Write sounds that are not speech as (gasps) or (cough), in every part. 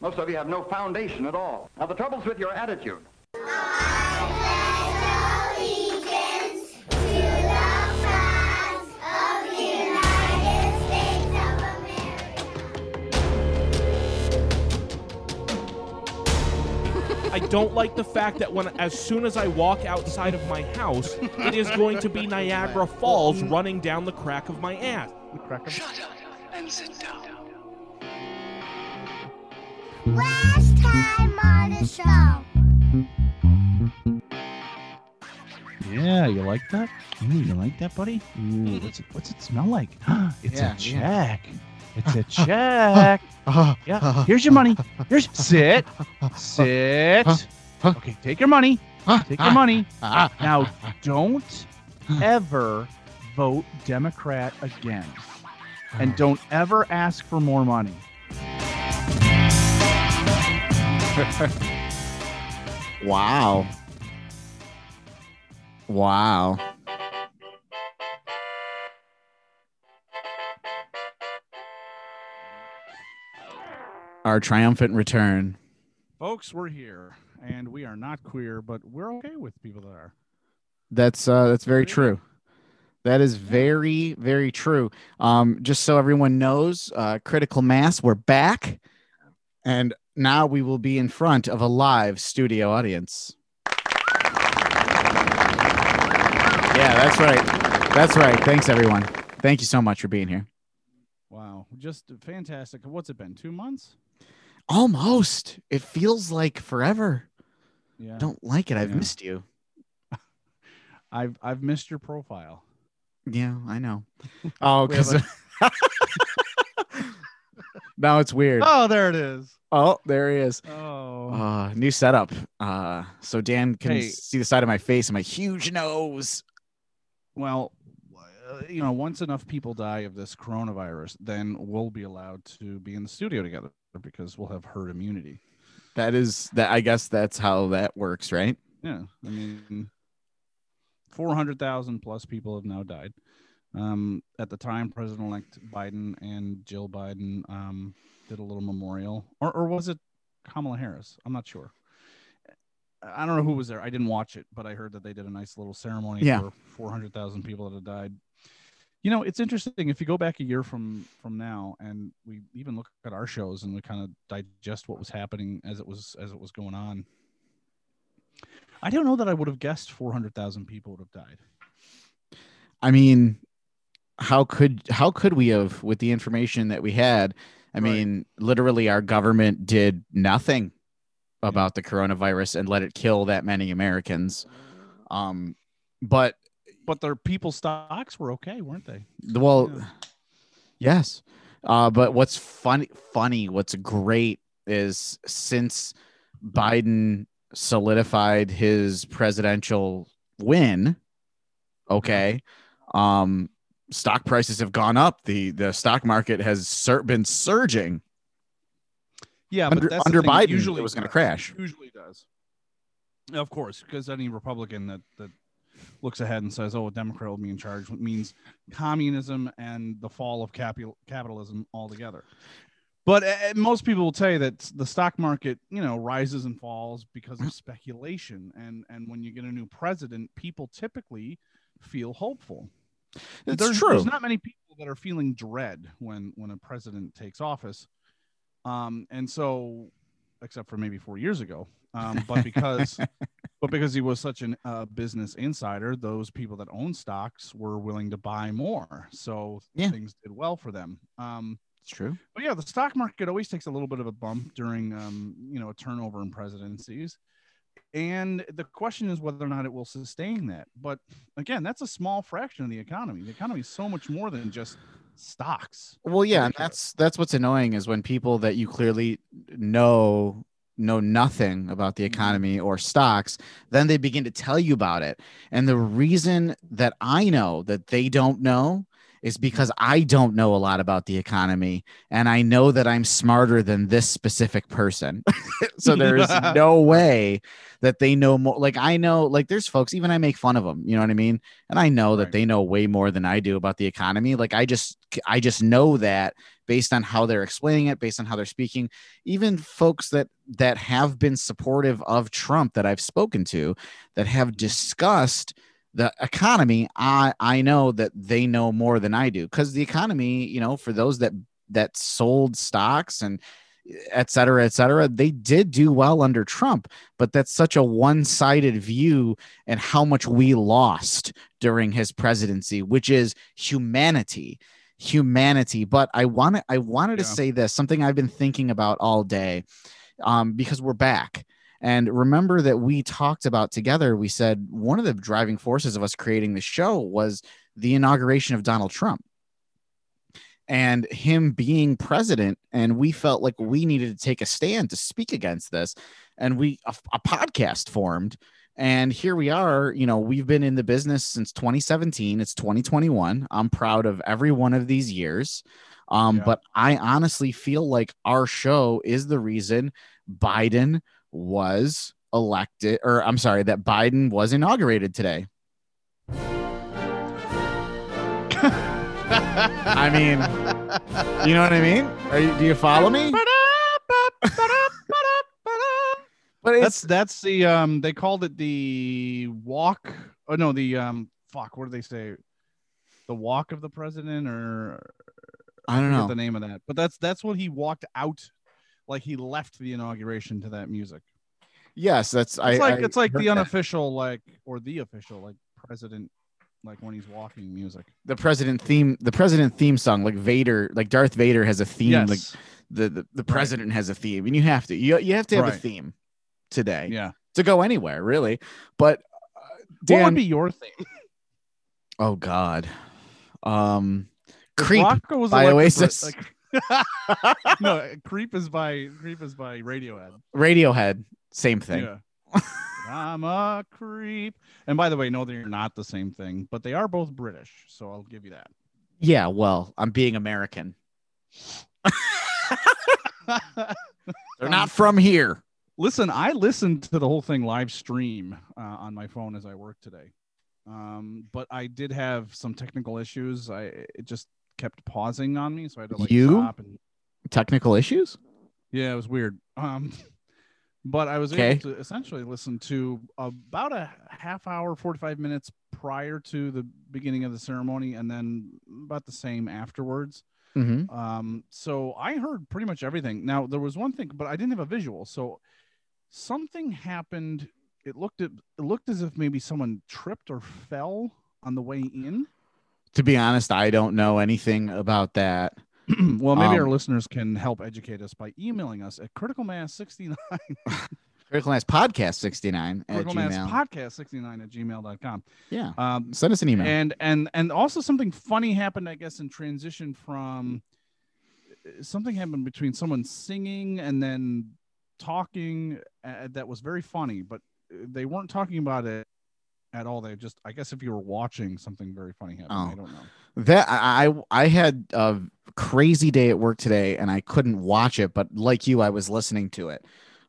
Most of you have no foundation at all. Now, the trouble's with your attitude. I pay allegiance to the sides of the United States of America I don't like the fact that when as soon as I walk outside of my house, it is going to be Niagara Falls running down the crack of my ass. Shut up and sit down. Last time on the show. Yeah, you like that? Ooh, you like that, buddy? Ooh, hmm. what's it, what's it smell like? (gasps) it's Yeah, a check. It's a (laughs) check. (laughs) yeah. Here's your money. Here's sit. Sit. Okay, take your money. Take your money. (laughs) Ah. Now, don't ever vote Democrat again. And don't ever ask for more money. (laughs) Wow. Wow. Our triumphant return. Folks, we're here. And we are not queer, but we're okay with people that are. That's uh that's very true. That is very very true. Um just so everyone knows, uh critical mass we're back and now we will be in front of a live studio audience. Yeah, that's right. That's right. Thanks everyone. Thank you so much for being here. Wow. Just fantastic. What's it been? Two months? Almost. It feels like forever. Yeah. Don't like it. I've Yeah. missed you. (laughs) I've I've missed your profile. Yeah, I know. (laughs) Oh, because (laughs) now it's weird. Oh, there it is. Oh, there he is. Oh. Uh, new setup. Uh, so Dan can Hey. see the side of my face and my huge nose. Well, uh, you know, once enough people die of this coronavirus, then we'll be allowed to be in the studio together because we'll have herd immunity. That is that. I guess that's how that works, right? Yeah. I mean, 400,000 plus people have now died. Um, at the time, President elect Biden and Jill Biden um, did a little memorial, or, or was it Kamala Harris? I'm not sure. I don't know who was there. I didn't watch it, but I heard that they did a nice little ceremony Yeah. for 400,000 people that had died. You know, it's interesting if you go back a year from from now, and we even look at our shows and we kind of digest what was happening as it was as it was going on. I don't know that I would have guessed 400,000 people would have died. I mean, how could how could we have with the information that we had? I Right. mean, literally, our government did nothing about the coronavirus and let it kill that many Americans. Um, but But their people stocks were okay, weren't they? Well, Yeah. yes. Uh, but what's funny, funny, what's great is since Biden solidified his presidential win, okay, um, stock prices have gone up. The the stock market has sur- been surging. Yeah, Under- but that's the under Biden, usually it was gonna does. crash. Usually does. Of course, because any Republican that that looks ahead and says, "Oh, a Democrat will be in charge," means communism and the fall of capital capitalism altogether. But uh, most people will tell you that the stock market, you know, rises and falls because of speculation, and and when you get a new president, people typically feel hopeful. It's there's, true. There's not many people that are feeling dread when when a president takes office, um, and so, except for maybe four years ago, um, but because (laughs) but because he was such a uh, business insider, those people that own stocks were willing to buy more, so Yeah. things did well for them. Um, It's true. but yeah, the stock market always takes a little bit of a bump during, um, you know, a turnover in presidencies. And the question is whether or not it will sustain that. But again, that's a small fraction of the economy. The economy is so much more than just stocks. Well, yeah, and that's that's what's annoying is when people that you clearly know know nothing about the mm-hmm. economy or stocks, then they begin to tell you about it. And the reason that I know that they don't know is because I don't know a lot about the economy and I know that I'm smarter than this specific person. (laughs) so there's (laughs) no way that they know more. Like I know, like there's folks, even I make fun of them, you know what I mean? And I know that they know way more than I do about the economy. Like I just, I just know that based on how they're explaining it, based on how they're speaking, even folks that, that have been supportive of Trump that I've spoken to that have mm-hmm. discussed the economy i i know that they know more than i do because the economy you know for those that that sold stocks and et cetera et cetera they did do well under trump but that's such a one-sided view and how much we lost during his presidency which is humanity humanity. But i wanted i wanted to say this something i've been thinking about all day um, because we're back and remember that we talked about together, we said one of the driving forces of us creating the show was the inauguration of Donald Trump and him being president. And we felt like we needed to take a stand to speak against this. And we, a, a podcast formed. And here we are. You know, we've been in the business since 2017. It's 2021. I'm proud of every one of these years. Um, Yeah. But I honestly feel like our show is the reason Biden was elected, or I'm sorry, that Biden was inaugurated today. I mean, you know what I mean? Are you, do you follow me? But That's that's the um they called it the walk. Oh no, the um fuck. What do they say? The walk of the president, or I don't know. the name of that. But that's that's what he walked out, like he left the inauguration to that music. Yes, that's It's I. like I it's like the that. unofficial like or the official like president, like when he's walking music. the president theme, the president theme song, like Vader, like Darth Vader has a theme, Yes. like the the, the president has a theme, and you have to you you have to have a theme today yeah. to go anywhere, really. But uh, what would be your theme? oh God, um, creep. Rocco was by Oasis. like- (laughs) no, creep is by creep is by Radiohead. Radiohead, same thing. Yeah. I'm a creep. And by the way, no, they're not the same thing, but they are both British, so I'll give you that. Yeah, well, I'm being American. (laughs) They're not from here. Listen, I listened to the whole thing live stream uh, on my phone as I worked today, um, but I did have some technical issues. I it just kept pausing on me, so I had to like You? stop and Technical issues? Yeah, it was weird. Um, (laughs) but I was Okay. able to essentially listen to about a half hour, 45 minutes prior to the beginning of the ceremony, and then about the same afterwards. Mm-hmm. Um, so I heard pretty much everything. Now there was one thing, but I didn't have a visual. So something happened. It looked at, it looked as if maybe someone tripped or fell on the way in. To be honest, I don't know anything about that. (clears throat) well, maybe our Um, listeners can help educate us by emailing us at critical mass 69 (laughs) Critical Mass Podcast 69 at critical mass podcast 69 at gmail.com yeah. um Send us an email. and and and also something funny happened i guess in transition from something happened between someone singing and then talking uh, that was very funny but uh, they weren't talking about it at all they just i guess if you were watching something very funny happen, Oh. i don't know That I I had a crazy day at work today and I couldn't watch it, but like you, I was listening to it.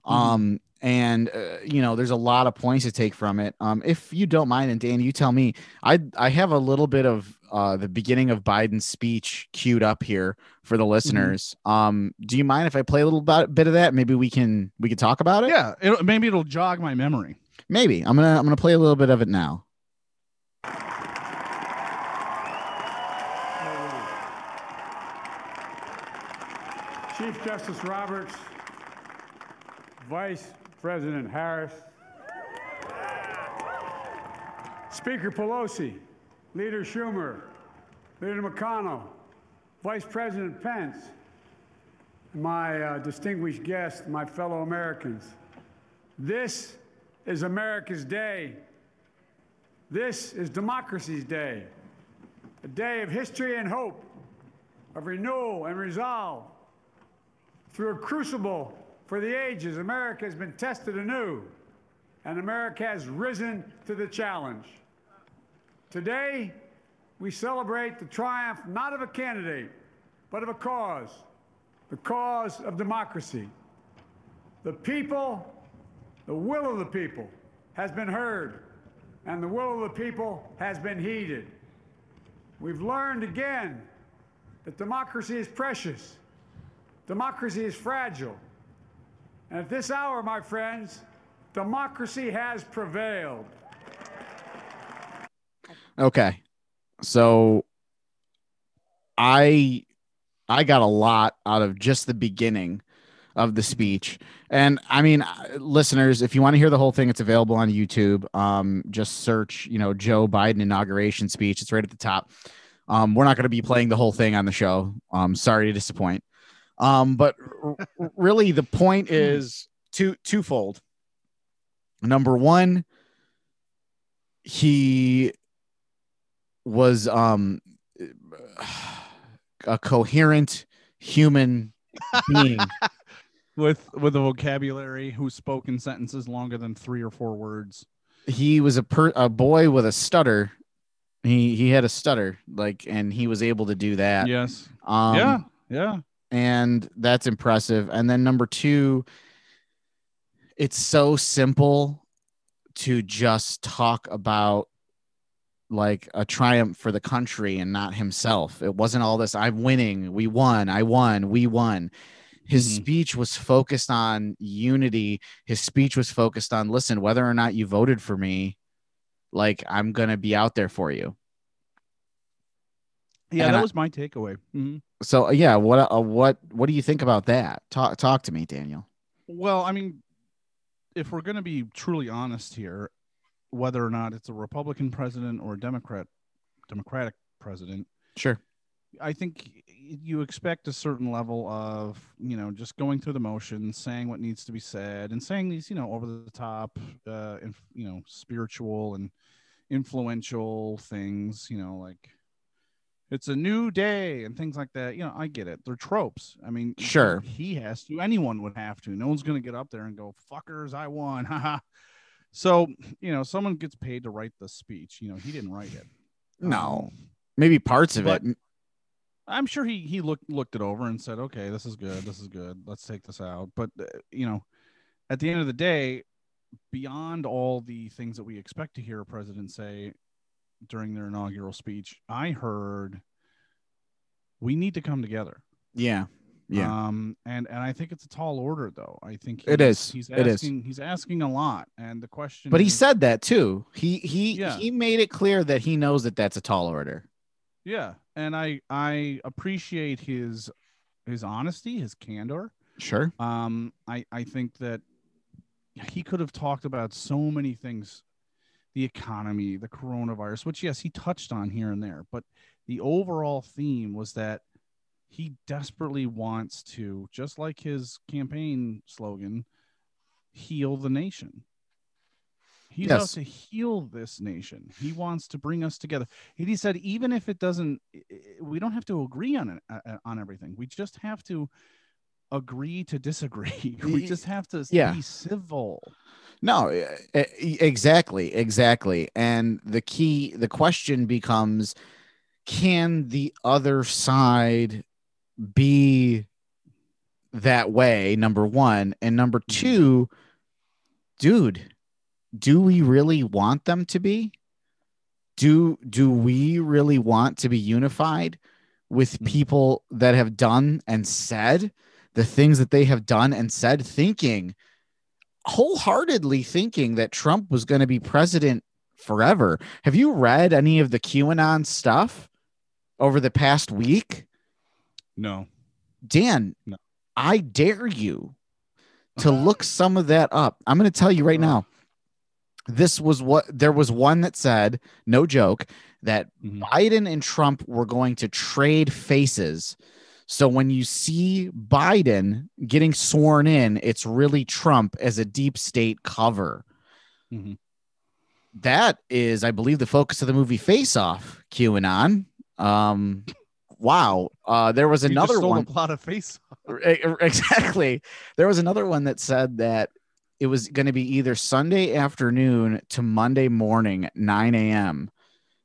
Mhm. Um, and uh, you know, there's a lot of points to take from it. Um, if you don't mind, and Dan, you tell me, I I have a little bit of uh the beginning of Biden's speech queued up here for the listeners. Um, do you mind if I play a little bit, bit of that? Maybe we can we can talk about it. yeah it, maybe it'll jog my memory Maybe I'm gonna I'm gonna play a little bit of it now. Chief Justice Roberts, Vice President Harris, Speaker Pelosi, Leader Schumer, Leader McConnell, Vice President Pence, my uh, distinguished guests, my fellow Americans. This is America's day. This is democracy's day, a day of history and hope, of renewal and resolve. Through a crucible for the ages, America has been tested anew, and America has risen to the challenge. Today, we celebrate the triumph not of a candidate, but of a cause the cause of democracy. The people, the will of the people, has been heard, and the will of the people has been heeded. We've learned again that democracy is precious, democracy is fragile. And at this hour, my friends, democracy has prevailed. Okay. So I I got a lot out of just the beginning of the speech. And I mean, uh, listeners, if you want to hear the whole thing, it's available on YouTube. Um, just search, you know, Joe Biden inauguration speech. It's right at the top. Um, we're not going to be playing the whole thing on the show. Um, sorry to disappoint. Um, but r- r- really, the point (laughs) is two twofold. Number one, he was um (sighs) a coherent human (laughs) being. With with a vocabulary who spoke in sentences longer than three or four words. he was a per a boy with a stutter. He he had a stutter, like, and he was able to do that. Yes. Um, yeah. Yeah. and that's impressive. And then number two, it's so simple to just talk about like a triumph for the country and not himself. It wasn't all this I'm winning, we won, I won, we won. His Mhm. speech was focused on unity. His speech was focused on listen, whether or not you voted for me, like I'm going to be out there for you. Yeah. And that I- was my takeaway. Mhm. So uh, yeah, what uh, what what do you think about that? Talk talk to me, Daniel. Well, I mean, if we're going to be truly honest here, whether or not it's a Republican president or a Democrat, Democratic president, Sure. I think you expect a certain level of, you know, just going through the motions, saying what needs to be said, and saying these, you know, over the top, uh, and you know, spiritual and influential things, you know, like it's a new day and things like that. You know, I get it. They're tropes. I mean, Sure. he has to. Anyone would have to. No one's going to get up there and go, "Fuckers, I won." (laughs) Haha. so, you know, someone gets paid to write the speech. You know, he didn't write it. No. Um, Maybe parts of but- it. I'm sure he he looked looked it over and said, "Okay, this is good. This is good. Let's take this out." But uh, you know, at the end of the day, beyond all the things that we expect to hear a president say during their inaugural speech, I heard we need to come together. Yeah. Yeah. Um, and and I think it's a tall order, though. I think It is. He's It is. He's asking a lot, and the question. but he said that too. He he Yeah. he made it clear that he knows that that's a tall order. Yeah, and I I appreciate his his honesty, his candor. Sure. Um, I I think that he could have talked about so many things, the economy, the coronavirus, which yes, he touched on here and there, but the overall theme was that he desperately wants to, just like his campaign slogan, heal the nation. He's out to heal this nation. He wants to bring us together. And he said, even if it doesn't, we don't have to agree on it uh, uh, on everything. We just have to agree to disagree. (laughs) we just have to yeah. be civil. No, e- exactly, exactly. And the key, the question becomes, can the other side be that way? Number one, and number two, dude, do we really want them to be? Do do we really want to be unified with Mhm. people that have done and said the things that they have done and said, thinking wholeheartedly thinking that Trump was going to be president forever. Have you read any of the QAnon stuff over the past week? No. Dan, No. I dare you to look some of that up. I'm going to tell you right now. This was what there was one that said, no joke, that Mhm. Biden and Trump were going to trade faces. So when you see Biden getting sworn in, it's really Trump as a deep state cover. Mhm. That is, I believe, the focus of the movie Face Off, QAnon. Um, wow. Uh, there was You another one. the plot of face. E- Exactly. There was another one that said that it was going to be either Sunday afternoon to Monday morning, 9 a.m.,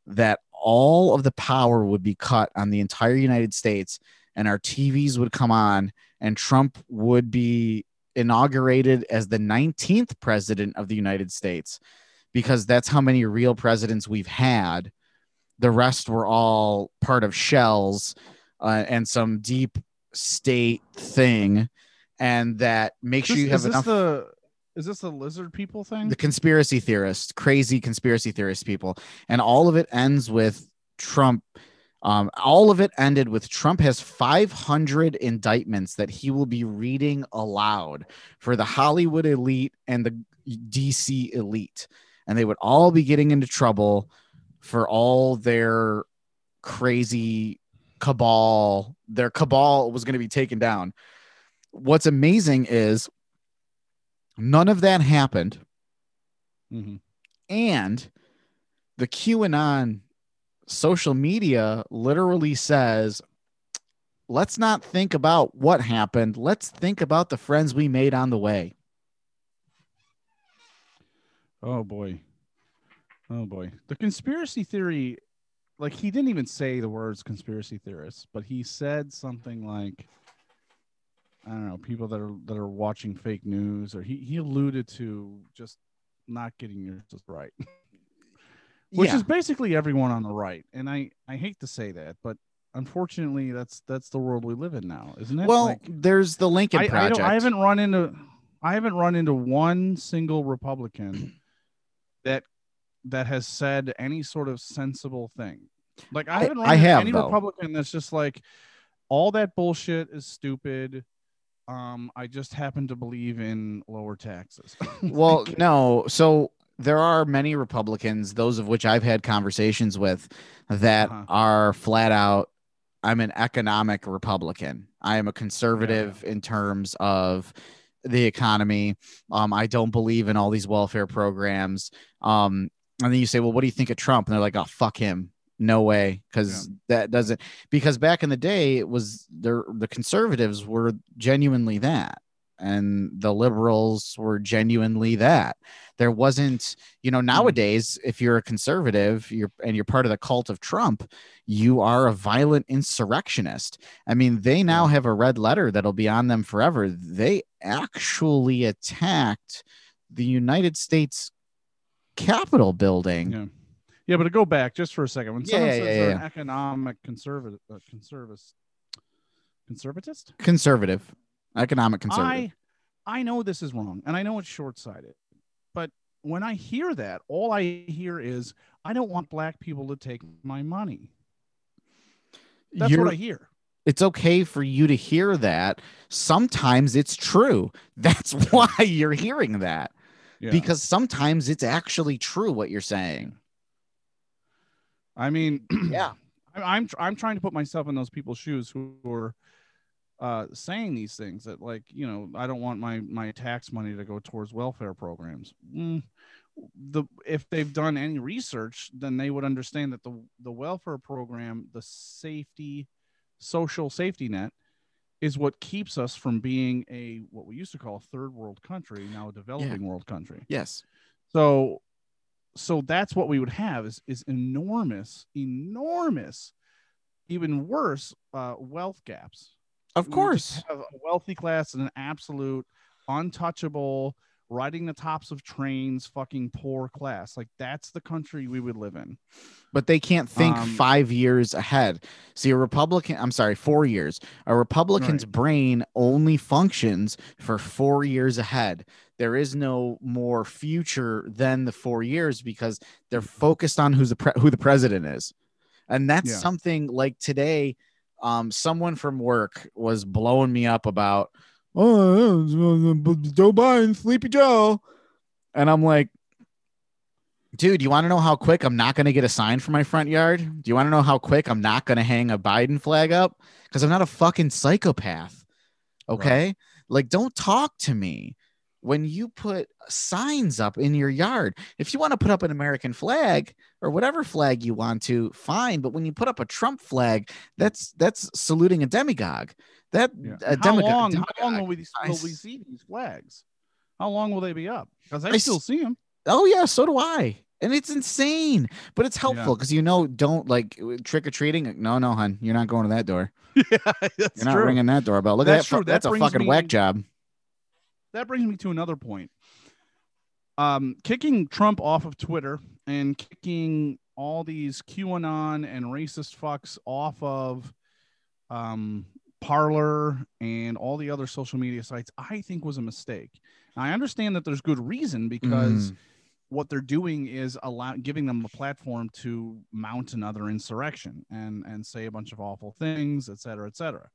that all of the power would be cut on the entire United States and our TVs would come on and Trump would be inaugurated as the 19th president of the United States because that's how many real presidents we've had. The rest were all part of shells uh, and some deep state thing. And that make sure This- you have enough the is this the lizard people thing? the conspiracy theorists, crazy conspiracy theorist people, and all of it ends with Trump. Um, all of it ended with Trump has 500 indictments that he will be reading aloud for the Hollywood elite and the DC elite, and they would all be getting into trouble for all their crazy cabal. Their cabal was going to be taken down. What's amazing is none of that happened Mhm. and the QAnon social media literally says, let's not think about what happened. Let's think about the friends we made on the way. Oh boy. Oh boy. The conspiracy theory, like he didn't even say the words conspiracy theorists, but he said something like I don't know, people that are that are watching fake news, or he, he alluded to just not getting yours right. (laughs) Which Yeah. is basically everyone on the right. And I, I hate to say that, but unfortunately that's that's the world we live in now, isn't it? well, Like, there's the Lincoln I, I, Project. don't, I haven't run into I haven't run into one single Republican (clears throat) that that has said any sort of sensible thing. Like I I- haven't run I into have, any though. Republican that's just like all that bullshit is stupid. Um, I just happen to believe in lower taxes. (laughs) well, no. So there are many Republicans, those of which I've had conversations with, that Uh-huh. are flat out. I'm an economic Republican. I am a conservative in terms of the economy. Um, I don't believe in all these welfare programs. Um, and then you say, well, what do you think of Trump? And they're like, oh, fuck him. No way, because that doesn't. Because back in the day, it was there the conservatives were genuinely that, and the liberals were genuinely that. There wasn't, you know, mm-hmm. nowadays, if you're a conservative, you're and you're part of the cult of Trump, you are a violent insurrectionist. I mean, they now have a red letter that'll be on them forever. They actually attacked the United States Capitol building. yeah. Yeah, but to go back just for a second, when Yeah, someone yeah, says yeah, they're an economic conservative, uh, conservative, conservatist, Conservative, economic conservative. I I know this is wrong and I know it's short-sighted. But when I hear that, all I hear is I don't want black people to take my money. That's You're- what I hear. it's okay for you to hear that. Sometimes it's true. (laughs) That's why you're hearing that Yeah. because sometimes it's actually true what you're saying. I mean, (clears throat) Yeah. I- I'm I'm trying to put myself in those people's shoes who are uh, saying these things that like you know I don't want my my tax money to go towards welfare programs. Mm, the if they've done any research, then they would understand that the the welfare program, the safety, social safety net, is what keeps us from being a what we used to call a third world country, now a developing world country. Yes. So so that's what we would have is is enormous, enormous, even worse uh, wealth gaps. Of course. have a wealthy class and an absolute untouchable, riding the tops of trains, fucking poor class. Like that's the country we would live in. But they can't think Um, five years ahead. See, a Republican, I'm sorry, four years. A Republican's brain only functions for four years ahead. There is no more future than the four years because they're focused on who's the pre- who the president is. And that's Yeah. something like today, um, someone from work was blowing me up about, oh, Joe Biden, Sleepy Joe. And I'm like, dude, you want to know how quick I'm not going to get a sign for my front yard? Do you want to know how quick I'm not going to hang a Biden flag up? Because I'm not a fucking psychopath. Okay. Like, don't talk to me when you put signs up in your yard. If you want to put up an American flag or whatever flag you want to, fine. But when you put up a Trump flag, that's that's saluting a demagogue. That Yeah. a how demagogue. long? How long will we will we see these flags? How long will they be up? Because I, I still see them. Oh yeah, so do I. And it's insane, but it's helpful Yeah. because you know, don't like trick or treating. No, no, hun, you're not going to that door. (laughs) yeah, that's You're not true. ringing that doorbell. Look That's at that. true. That That's a fucking me- whack job. That brings me to another point. Um, kicking Trump off of Twitter and kicking all these QAnon and racist fucks off of um, Parler and all the other social media sites, I think was a mistake. I understand that there's good reason because Mm. what they're doing is allow giving them a platform to mount another insurrection and and say a bunch of awful things, et cetera, et cetera.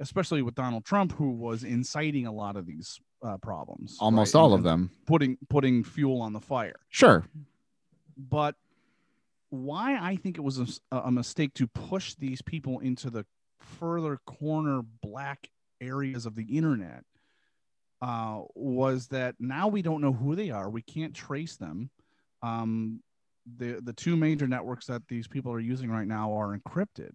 Especially with Donald Trump, who was inciting a lot of these uh, problems. Almost right? all And- of them. putting putting fuel on the fire. Sure. But why I think it was a mistake to push these people into the further corner black areas of the internet uh, was that now we don't know who they are. We can't trace them. Um, the the two major networks that these people are using right now are encrypted,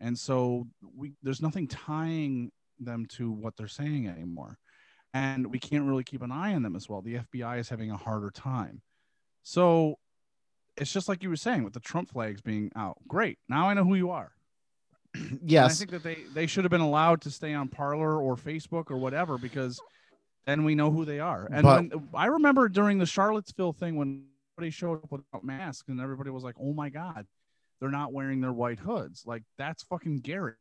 and so we there's nothing tying them to what they're saying anymore, and we can't really keep an eye on them as well. The FBI is having a harder time, so it's just like you were saying with the Trump flags being out. Great, now I know who you are. (clears throat) And I think that they they should have been allowed to stay on Parler or Facebook or whatever because then we know who they are. And But- when, I remember during the Charlottesville thing when everybody showed up without masks and everybody was like, "Oh my god, they're not wearing their white hoods." Like that's fucking Gary.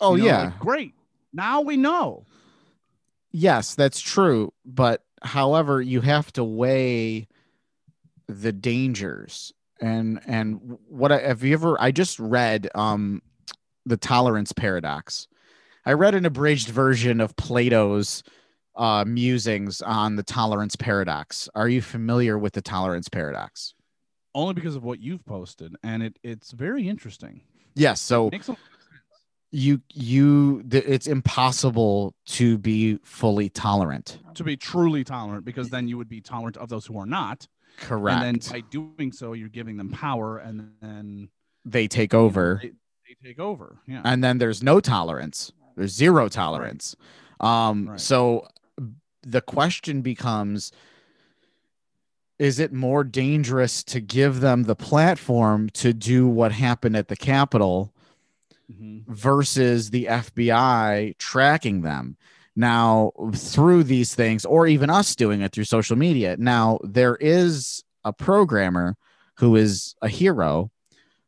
Oh You know, yeah. like, great. Now we know. Yes, that's true. But however, you have to weigh the dangers. And and what I, have you ever? I just read um the tolerance paradox. I read an abridged version of Plato's uh, musings on the tolerance paradox. Are you familiar with the tolerance paradox? Only because of what you've posted, and it it's very interesting. Yes. So you you th- it's impossible to be fully tolerant. to be truly tolerant because then you would be tolerant of those who are not. Correct. And then by doing so, you're giving them power, and then they take you know, over. they, they take over. Yeah. and then there's no tolerance there's zero tolerance um Right. so the question becomes is it more dangerous to give them the platform to do what happened at the capitol Mhm. versus the FBI tracking them now through these things, or even us doing it through social media. Now, there is a programmer who is a hero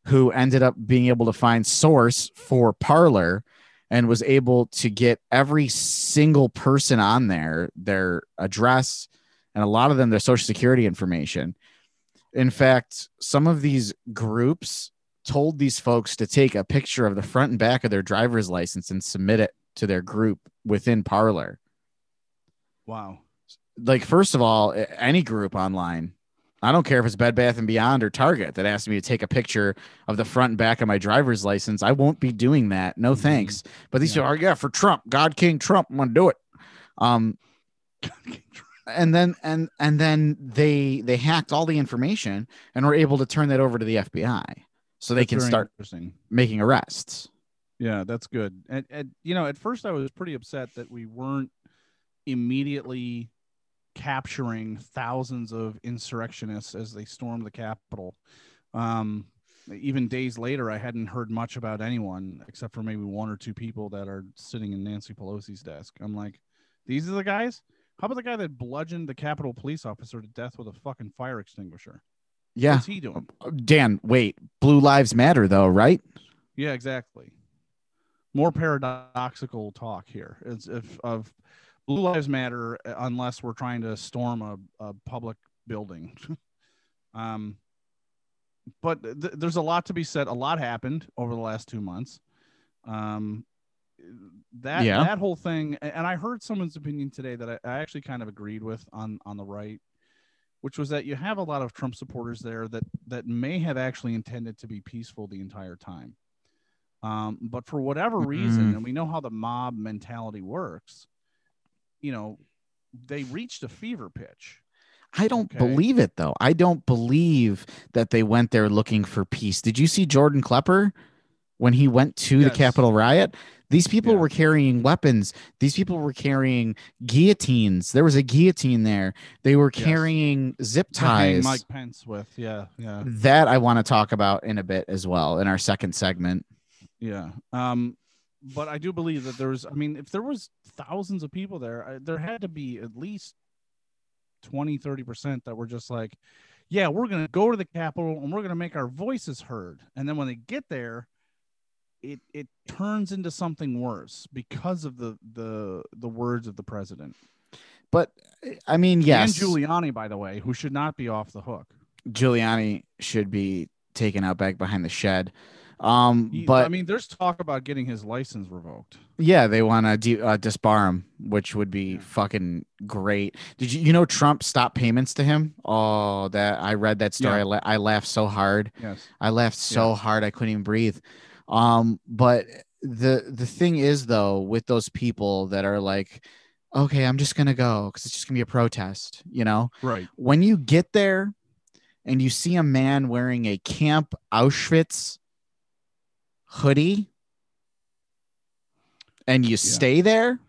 who ended up being able to find source for Parler and was able to get every single person on there, their address, and a lot of them their social security information. In fact, some of these groups told these folks to take a picture of the front and back of their driver's license and submit it to their group within Parler. Wow. Like, first of all, any group online, I don't care if it's Bed Bath and Beyond or Target that asks me to take a picture of the front and back of my driver's license. I won't be doing that. No Mhm. thanks. But these Yeah. are yeah for Trump, God King Trump. I'm gonna do it. Um, and then and and then they they hacked all the information and were able to turn that over to the FBI so they That's can start making arrests. Yeah, that's good. And, and you know, at first I was pretty upset that we weren't immediately capturing thousands of insurrectionists as they stormed the Capitol. Um, even days later, I hadn't heard much about anyone except for maybe one or two people that are sitting in Nancy Pelosi's desk. I'm like, these are the guys. How about the guy that bludgeoned the Capitol police officer to death with a fucking fire extinguisher? Yeah, What's he doing? Dan. Wait, Blue Lives Matter though, right? Yeah, exactly. More paradoxical talk here. It's if of Blue Lives Matter uh, unless we're trying to storm a, a public building. (laughs) um, but th- there's a lot to be said. A lot happened over the last two months. Um, that Yeah. that whole thing, and I heard someone's opinion today that I, I actually kind of agreed with on on the right, which was that you have a lot of Trump supporters there that that may have actually intended to be peaceful the entire time. Um, but for whatever reason, Mm. and we know how the mob mentality works, you know, they reached a fever pitch. I don't Okay. believe it though. I don't believe that they went there looking for peace. Did you see Jordan Klepper when he went to the Capitol riot? These people Yeah. were carrying weapons. These people were carrying guillotines. There was a guillotine there. They were Yes. carrying zip ties. Mike Pence with. Yeah, yeah, That I want to talk about in a bit as well in our second segment. yeah. Um, but I do believe that there's. I mean, if there was thousands of people there, I, there had to be at least 20, 30 percent that were just like, yeah, we're gonna go to the Capitol and we're gonna make our voices heard. And then when they get there, it it turns into something worse because of the the the words of the president. But I mean, yes, And Giuliani, by the way, who should not be off the hook. Giuliani should be taken out back behind the shed. Um, He- but I mean, there's talk about getting his license revoked. yeah, they want to de- uh, disbar him, which would be Yeah. fucking great. Did you you know Trump stopped payments to him? Oh, that I read that story. Yeah. I, la- I laughed so hard. Yes. I laughed so hard I couldn't even breathe. Um, but the the thing is though, with those people that are like, okay, I'm just gonna go because it's just gonna be a protest, you know. Right. When you get there and you see a man wearing a Camp Auschwitz hoodie and you stay there,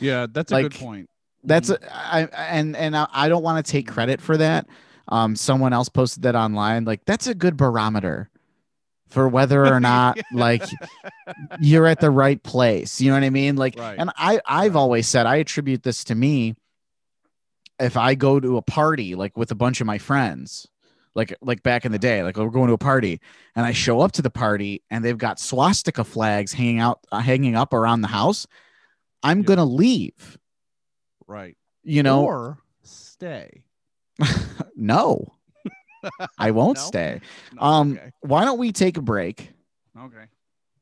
Yeah, that's a Like, good point. that's Mm-hmm. a, I and and I, I don't want to take credit for that. Um, someone else posted that online. Like that's a good barometer for whether or (laughs) not like you're at the right place. You know what I mean? Like, Right. and I I've Right. always said I attribute this to me. If I go to a party like with a bunch of my friends, like like back in the day, like we're going to a party, and I show up to the party and they've got swastika flags hanging out, uh, hanging up around the house, I'm gonna leave. Right. You know, or stay. (laughs) no, (laughs) I won't No? stay. No, Um, okay. why don't we take a break? Okay.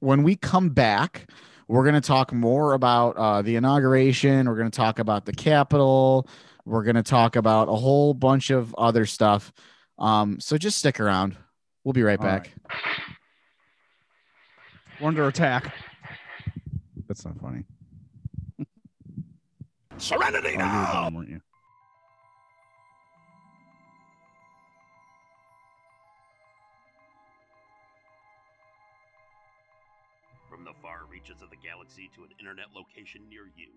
When we come back, we're going to talk more about uh, the inauguration. We're going to talk about the Capitol. We're going to talk about a whole bunch of other stuff. Um, so just stick around. We'll be right All back. We're under attack. That's not funny. (laughs) Serenity Oh, now! done, internet location near you,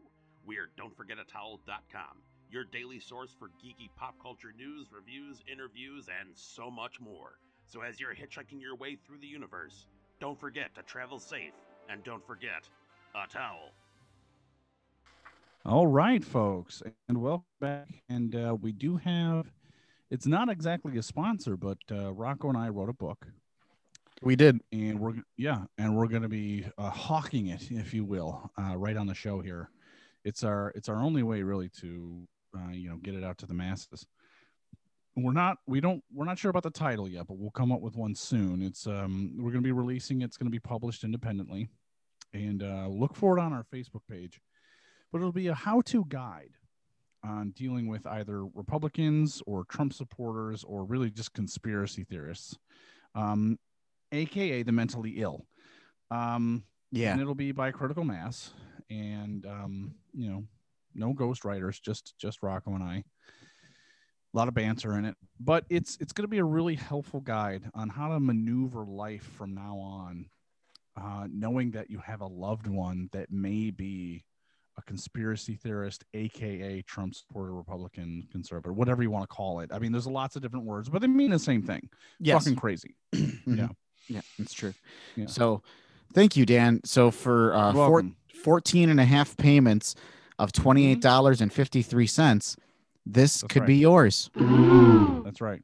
we're Don'tForgetATowel.com, your daily source for geeky pop culture news, reviews, interviews, and so much more. So as you're hitchhiking your way through the universe, don't forget to travel safe, and don't forget a towel. All right, folks, and welcome back. And uh, we do have. It's not exactly a sponsor, but uh, Rocco and I wrote a book, We did. and we're yeah, and we're going to be uh, hawking it, if you will, uh, right on the show here. It's our it's our only way really to uh, you know get it out to the masses. We're not we don't we're not sure about the title yet, but we'll come up with one soon. It's um we're going to be releasing it's going to be published independently, and uh, look for it on our Facebook page. But it'll be a how-to guide on dealing with either Republicans or Trump supporters or really just conspiracy theorists. Um, aka the mentally ill. Um, Yeah. and it'll be by critical mass, and um, you know, no ghost writers, just just Rocco and I. A lot of banter in it, but it's it's going to be a really helpful guide on how to maneuver life from now on, uh, knowing that you have a loved one that may be a conspiracy theorist, aka Trump supporter, Republican, conservative, whatever you want to call it. I mean, there's lots of different words, but they mean the same thing. Yes. Fucking crazy. (clears throat) Yeah. Yeah, that's true. Yeah. So thank you, Dan. So for uh, four, 14 and a half payments of $28.53, this That's could right. be yours. That's right.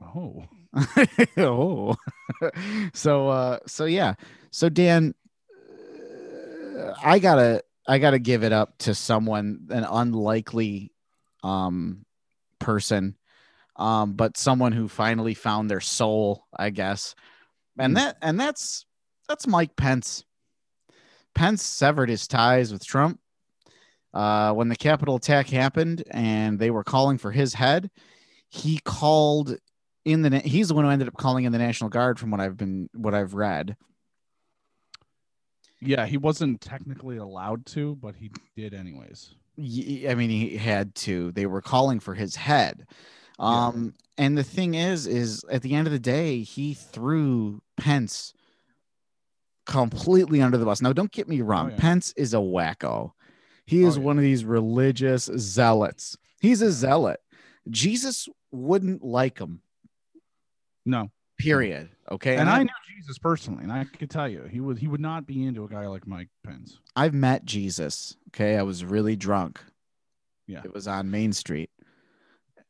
Oh, (laughs) oh. (laughs) so uh so yeah. So Dan uh, I got to I got to give it up to someone an unlikely um person um but someone who finally found their soul, I guess. And Hmm. that and that's that's Mike Pence. Pence severed his ties with Trump. Uh, when the Capitol attack happened and they were calling for his head, he called in the. He's the one who ended up calling in the National Guard, from what I've been, what I've read. yeah. He wasn't technically allowed to, but he did anyways. I mean, he had to. They were calling for his head. Yeah. Um, and the thing is, is at the end of the day, he threw Pence completely under the bus. Now, don't get me wrong. yeah. Pence is a wacko. He is Oh, yeah. one of these religious zealots. He's a zealot. Jesus wouldn't like him. No, Period. Okay. and I, I knew Jesus personally, and I could tell you he would he would not be into a guy like Mike Pence. I've met Jesus. Okay. I was really drunk. Yeah. It was on Main Street.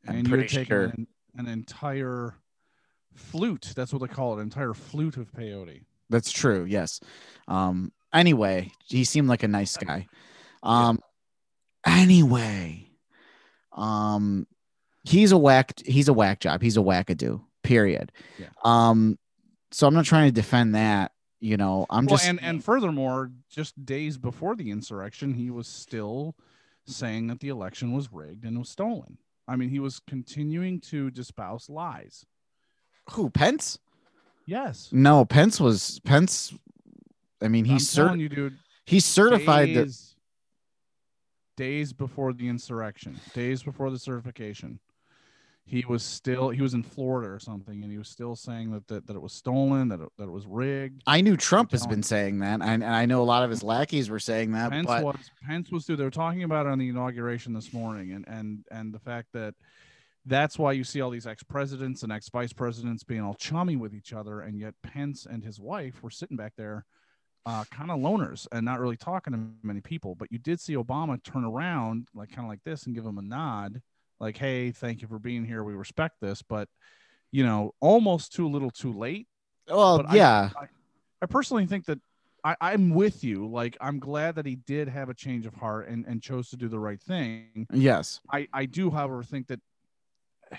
I'm and you're taking sure. an, an entire flute. That's what they call it, an entire flute of peyote. That's true. Yes. Um. Anyway, he seemed like a nice guy. Um. Anyway, um, he's a whack. He's a whack job. He's a wackadoo. Period. Yeah. Um. So I'm not trying to defend that. You know, I'm well, just and and furthermore, just days before the insurrection, he was still saying that the election was rigged and was stolen. I mean, he was continuing to espouse lies. who Pence. Yes, No, Pence was Pence. I mean, he's cert- telling you, dude. he's certified that days, days before the insurrection, days before the certification, he was still he was in Florida or something, and he was still saying that that, that it was stolen, that it, that it was rigged. I knew Trump has been saying that, and, and I know a lot of his lackeys were saying that. Pence but was Pence was too. They were talking about it on the inauguration this morning, and and and the fact that that's why you see all these ex presidents and ex vice presidents being all chummy with each other, and yet Pence and his wife were sitting back there, uh, kind of loners and not really talking to many people. But you did see Obama turn around, like kind of like this, and give him a nod, like, "Hey, thank you for being here. We respect this." But you know, almost too little, too late. well, but I- yeah, I personally think that I, I'm with you. Like, I'm glad that he did have a change of heart and, and chose to do the right thing. yes, I, I do, however, think that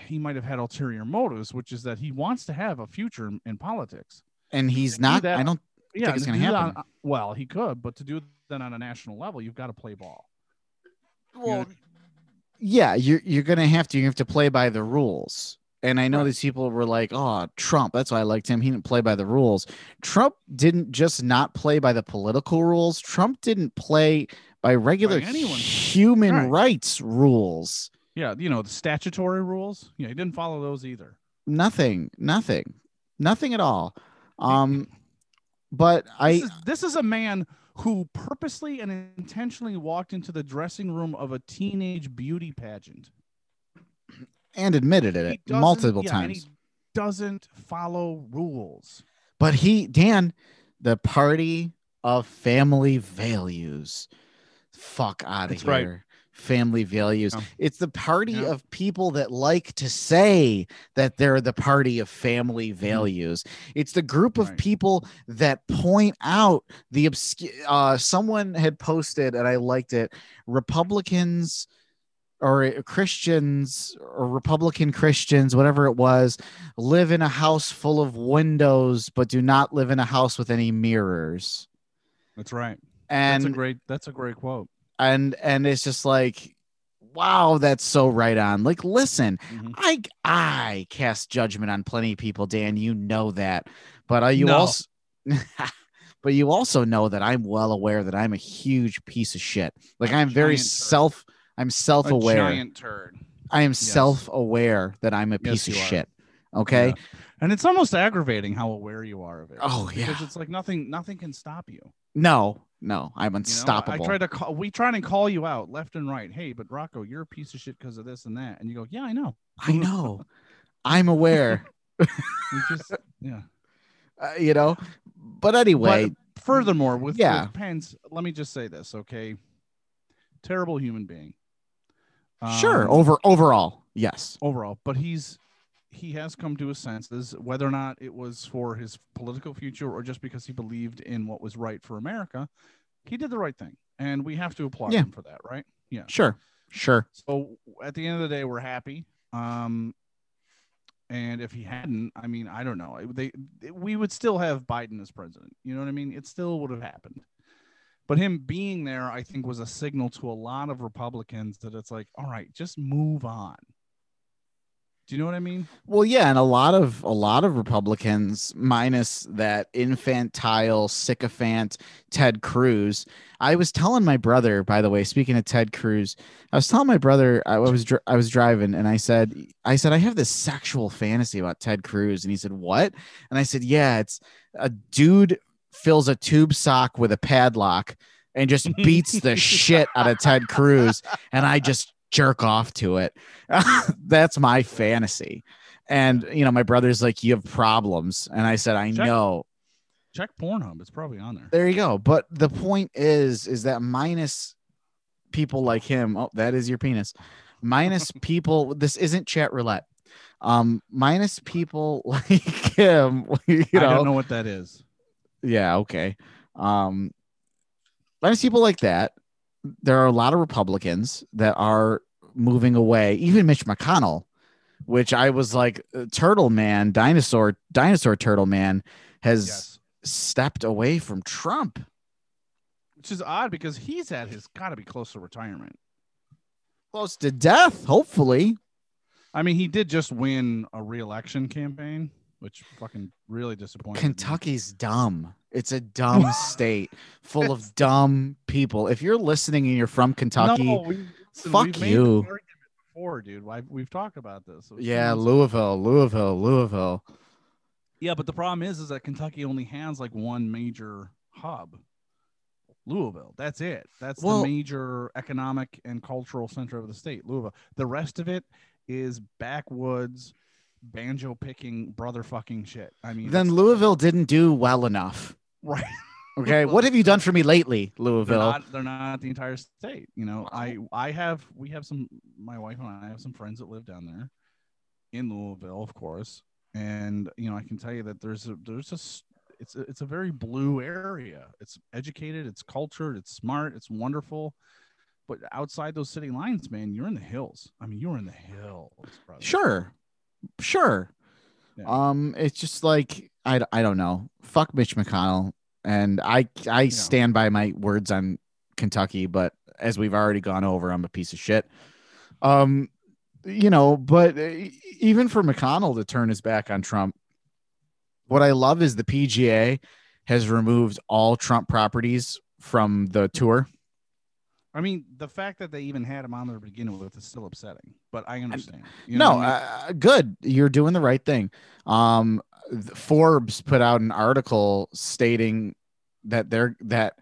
he might have had ulterior motives, which is that he wants to have a future in, in politics. and he's do not. that- I don't. Yeah, it's gonna happen. on- well, he could, but to do that on a national level, you've got to play ball. Well, yeah, you're you're gonna have to. You have to play by the rules. And I know Right. these people were like, "Oh, Trump." That's why I liked him. He didn't play by the rules. Trump didn't just not play by the political rules. Trump didn't play by regular anyone's- human Right. rights rules. Yeah, you know, the statutory rules. Yeah, he didn't follow those either. Nothing. Nothing. Nothing at all. (laughs) Um, but I is, this is a man who purposely and intentionally walked into the dressing room of a teenage beauty pageant. and admitted it multiple yeah, times. he doesn't follow rules. But he, Dan, the party of family values. Fuck out of That's here. right. Family values. Yeah. It's the party Yeah. of people that like to say that they're the party of family Mm-hmm. values. It's the group of Right. people that point out the obscure. Uh, someone had posted, and I liked it. Republicans or Christians or Republican Christians, whatever it was, live in a house full of windows, but do not live in a house with any mirrors. That's right. And that's a great. That's a great quote. And and it's just like, wow, that's so right on. Like, listen, Mhm. I I cast judgment on plenty of people, Dan. You know that, but uh, you No. also. (laughs) But you also know that I'm well aware that I'm a huge piece of shit. Like A I'm very turd. self I'm self-aware. giant turd. I am self-aware that I'm a Yes, piece of are. shit. Okay. Yeah. And it's almost aggravating how aware you are of it. Oh, because yeah. it's like nothing. Nothing can stop you. No, no, I'm You know? unstoppable. I try to call. We try and call you out left and right. Hey, but Rocco, you're a piece of shit because of this and that. And you go, yeah, I know. I (laughs) know. I'm aware. (laughs) We just yeah. uh, you know. But anyway, But furthermore, with, Yeah. with Pence, let me just say this, okay? Terrible human being. sure. Um, Over overall, yes. overall, but he's he has come to his senses, whether or not it was for his political future or just because he believed in what was right for America. He did the right thing, and we have to applaud Yeah. him for that, right? Yeah. Sure. Sure. So at the end of the day, we're happy. Um, and if he hadn't, I mean, I don't know. They we would still have Biden as president. You know what I mean? It still would have happened. But him being there, I think, was a signal to a lot of Republicans that it's like, all right, just move on. Do you know what I mean? Well, yeah, and a lot of a lot of Republicans, minus that infantile sycophant Ted Cruz. I was telling my brother, by the way, speaking of Ted Cruz, I was telling my brother I was I was driving, and I said I said I have this sexual fantasy about Ted Cruz, and he said what? And I said yeah, it's a dude fills a tube sock with a padlock and just beats the (laughs) shit out of Ted Cruz, and I just jerk off to it. (laughs) That's my fantasy. And you know, my brother's like, "You have problems," and I said, "I Check- know." Check Pornhub. It's probably on there. There you go. But the point is, is that minus people like him. Oh, that is your penis. Minus (laughs) people. This isn't chat roulette. Um, minus people (laughs) like him. You I don't know what that is. yeah, okay. Um, minus people like that. There are a lot of Republicans that are moving away. Even Mitch McConnell, which I was like, uh, Turtle Man, dinosaur, dinosaur Turtle Man, has Yes. stepped away from Trump. Which is odd because he's at his got to be close to retirement. close to death, hopefully. I mean, he did just win a re-election campaign, which fucking really disappointed. me. Kentucky's dumb. It's a dumb (laughs) state full of dumb people. If you're listening and you're from Kentucky, No, we, listen, fuck you. Before, dude, I've, we've talked about this. Was yeah, Louisville, Louisville, Louisville. Yeah, but the problem is, is that Kentucky only has like one major hub, Louisville. That's it. That's Well- the major economic and cultural center of the state, Louisville. The rest of it is backwoods, banjo picking, brother fucking shit. I mean, Then Louisville didn't do well enough. (laughs) right? Okay, what have you done for me lately, They're Louisville? not, they're not the entire state. You know, I I have we have some my wife and I have some friends that live down there in Louisville, of course, and you know I can tell you that there's a there's a it's a, it's a very blue area. It's educated, it's cultured, it's smart, it's wonderful. But outside those city lines, man, you're in the hills. I mean, you're in the hills, brother. Sure, sure. Yeah. Um, it's just like I, I don't know. Fuck Mitch McConnell, and I I stand by my words on Kentucky, but as we've already gone over, I'm a piece of shit. Um, you know, but uh, even for McConnell to turn his back on Trump, what I love is the PGA has removed all Trump properties from the tour. I mean, the fact that they even had him on there to begin with is still upsetting, but I understand. You no, know what I mean? uh, good. You're doing the right thing. Um, Forbes put out an article stating that they're that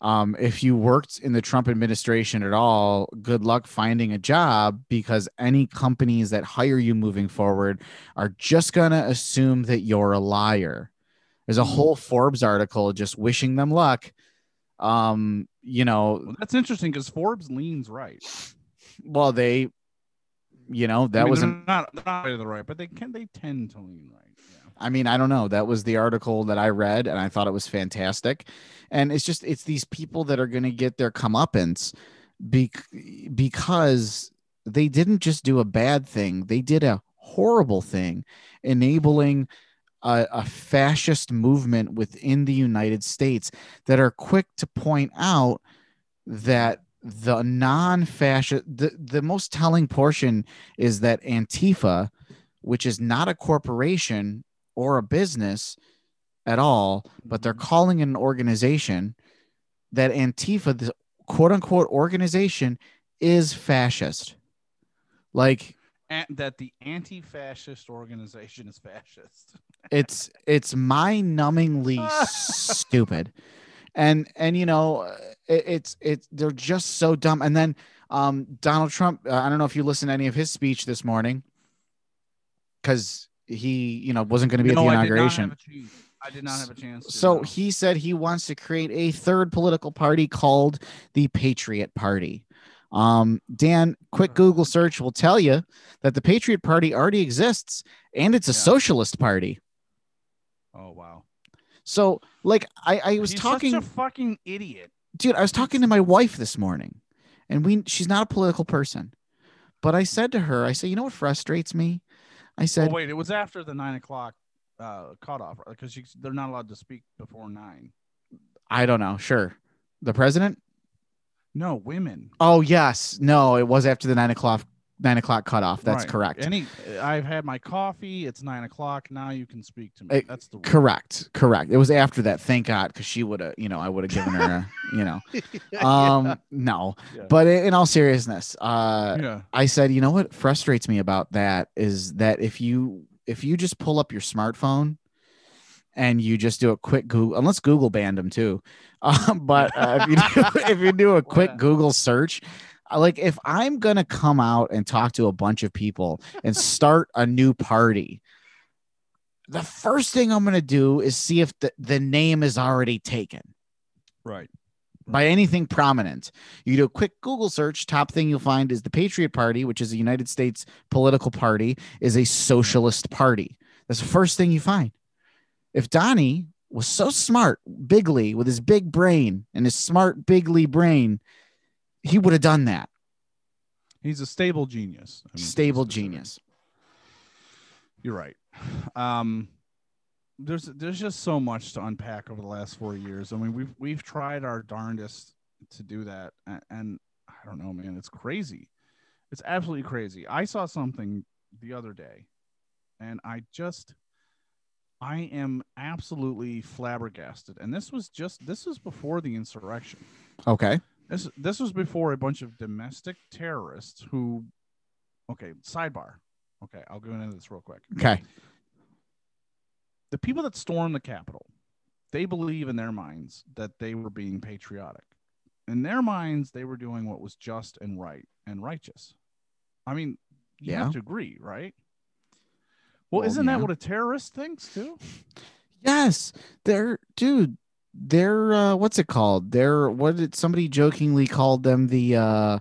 um, if you worked in the Trump administration at all, good luck finding a job because any companies that hire you moving forward are just gonna assume that you're a liar. There's a Mm. whole Forbes article just wishing them luck. Um, you know, Well, that's interesting because Forbes leans right. well, they, you know, that I mean, was they're an not they're not to the right, but they can they tend to lean right. I mean, I don't know. That was the article that I read, and I thought it was fantastic. And it's just it's these people that are going to get their comeuppance bec- because they didn't just do a bad thing; they did a horrible thing, enabling a, a fascist movement within the United States that are quick to point out that the non-fascist the, the most telling portion is that antifa which is not a corporation or a business at all, but they're calling it an organization. That Antifa, the quote unquote organization, is fascist. Like And that the anti-fascist organization is fascist. (laughs) it's it's mind-numbingly (laughs) stupid, and and you know it, it's it's they're just so dumb. And then um Donald Trump, uh, I don't know if you listened to any of his speech this morning, because he you know wasn't going to be No, at the inauguration. have a chance. I did not have a chance. to, So no. he said he wants to create a third political party called the Patriot Party. Um, Dan, quick Google search will tell you that the Patriot Party already exists and it's a Yeah. socialist party. Oh wow. So, like, I, I was He's talking, such a fucking idiot. dude, I was talking to my wife this morning, and we she's not a political person, but I said to her, I said, you know what frustrates me? I said, oh wait, it was after the nine o'clock uh cutoff because they're not allowed to speak before nine. I don't know, sure, the president. No, women. Oh yes, no, it was after the nine o'clock nine o'clock cutoff. That's Right. correct. Any, I've had my coffee. It's nine o'clock. Now you can speak to me. Eh, That's the rule. Correct, correct. It was after that. Thank God, because she would have, you know, I would have given her, a, (laughs) you know, um, no. Yeah. But in all seriousness, uh, yeah. I said, you know what frustrates me about that is that if you if you just pull up your smartphone and you just do a quick Google, unless Google banned them too. (laughs) Um, but uh, if, you do, if you do a (laughs) quick Google search, like if I'm gonna come out and talk to a bunch of people and start a new party, the first thing I'm gonna do is see if the, the name is already taken Right. by anything prominent. You do a quick Google search, top thing you'll find is the Patriot Party, which is a United States political party, is a socialist party. That's the first thing you find. If Donnie was so smart, bigly, with his big brain and his smart, bigly brain, he would have done that. He's a stable genius. I mean, Stable genius. You're right. Um, there's there's just so much to unpack over the last four years. I mean, we've we've tried our darndest to do that, and, and I don't know, man, it's crazy. It's absolutely crazy. I saw something the other day, and I just I am absolutely flabbergasted. And this was just this was before the insurrection. Okay. This this was before a bunch of domestic terrorists who okay, sidebar. Okay, I'll go into this real quick. Okay. The people that stormed the Capitol, they believe in their minds that they were being patriotic. In their minds, they were doing what was just and right and righteous. I mean, you Yeah. have to agree, right? Well, Well, isn't yeah. that what a terrorist thinks too? (laughs) Yes. They're dude, they're uh what's it called? They're what did somebody jokingly called them the uh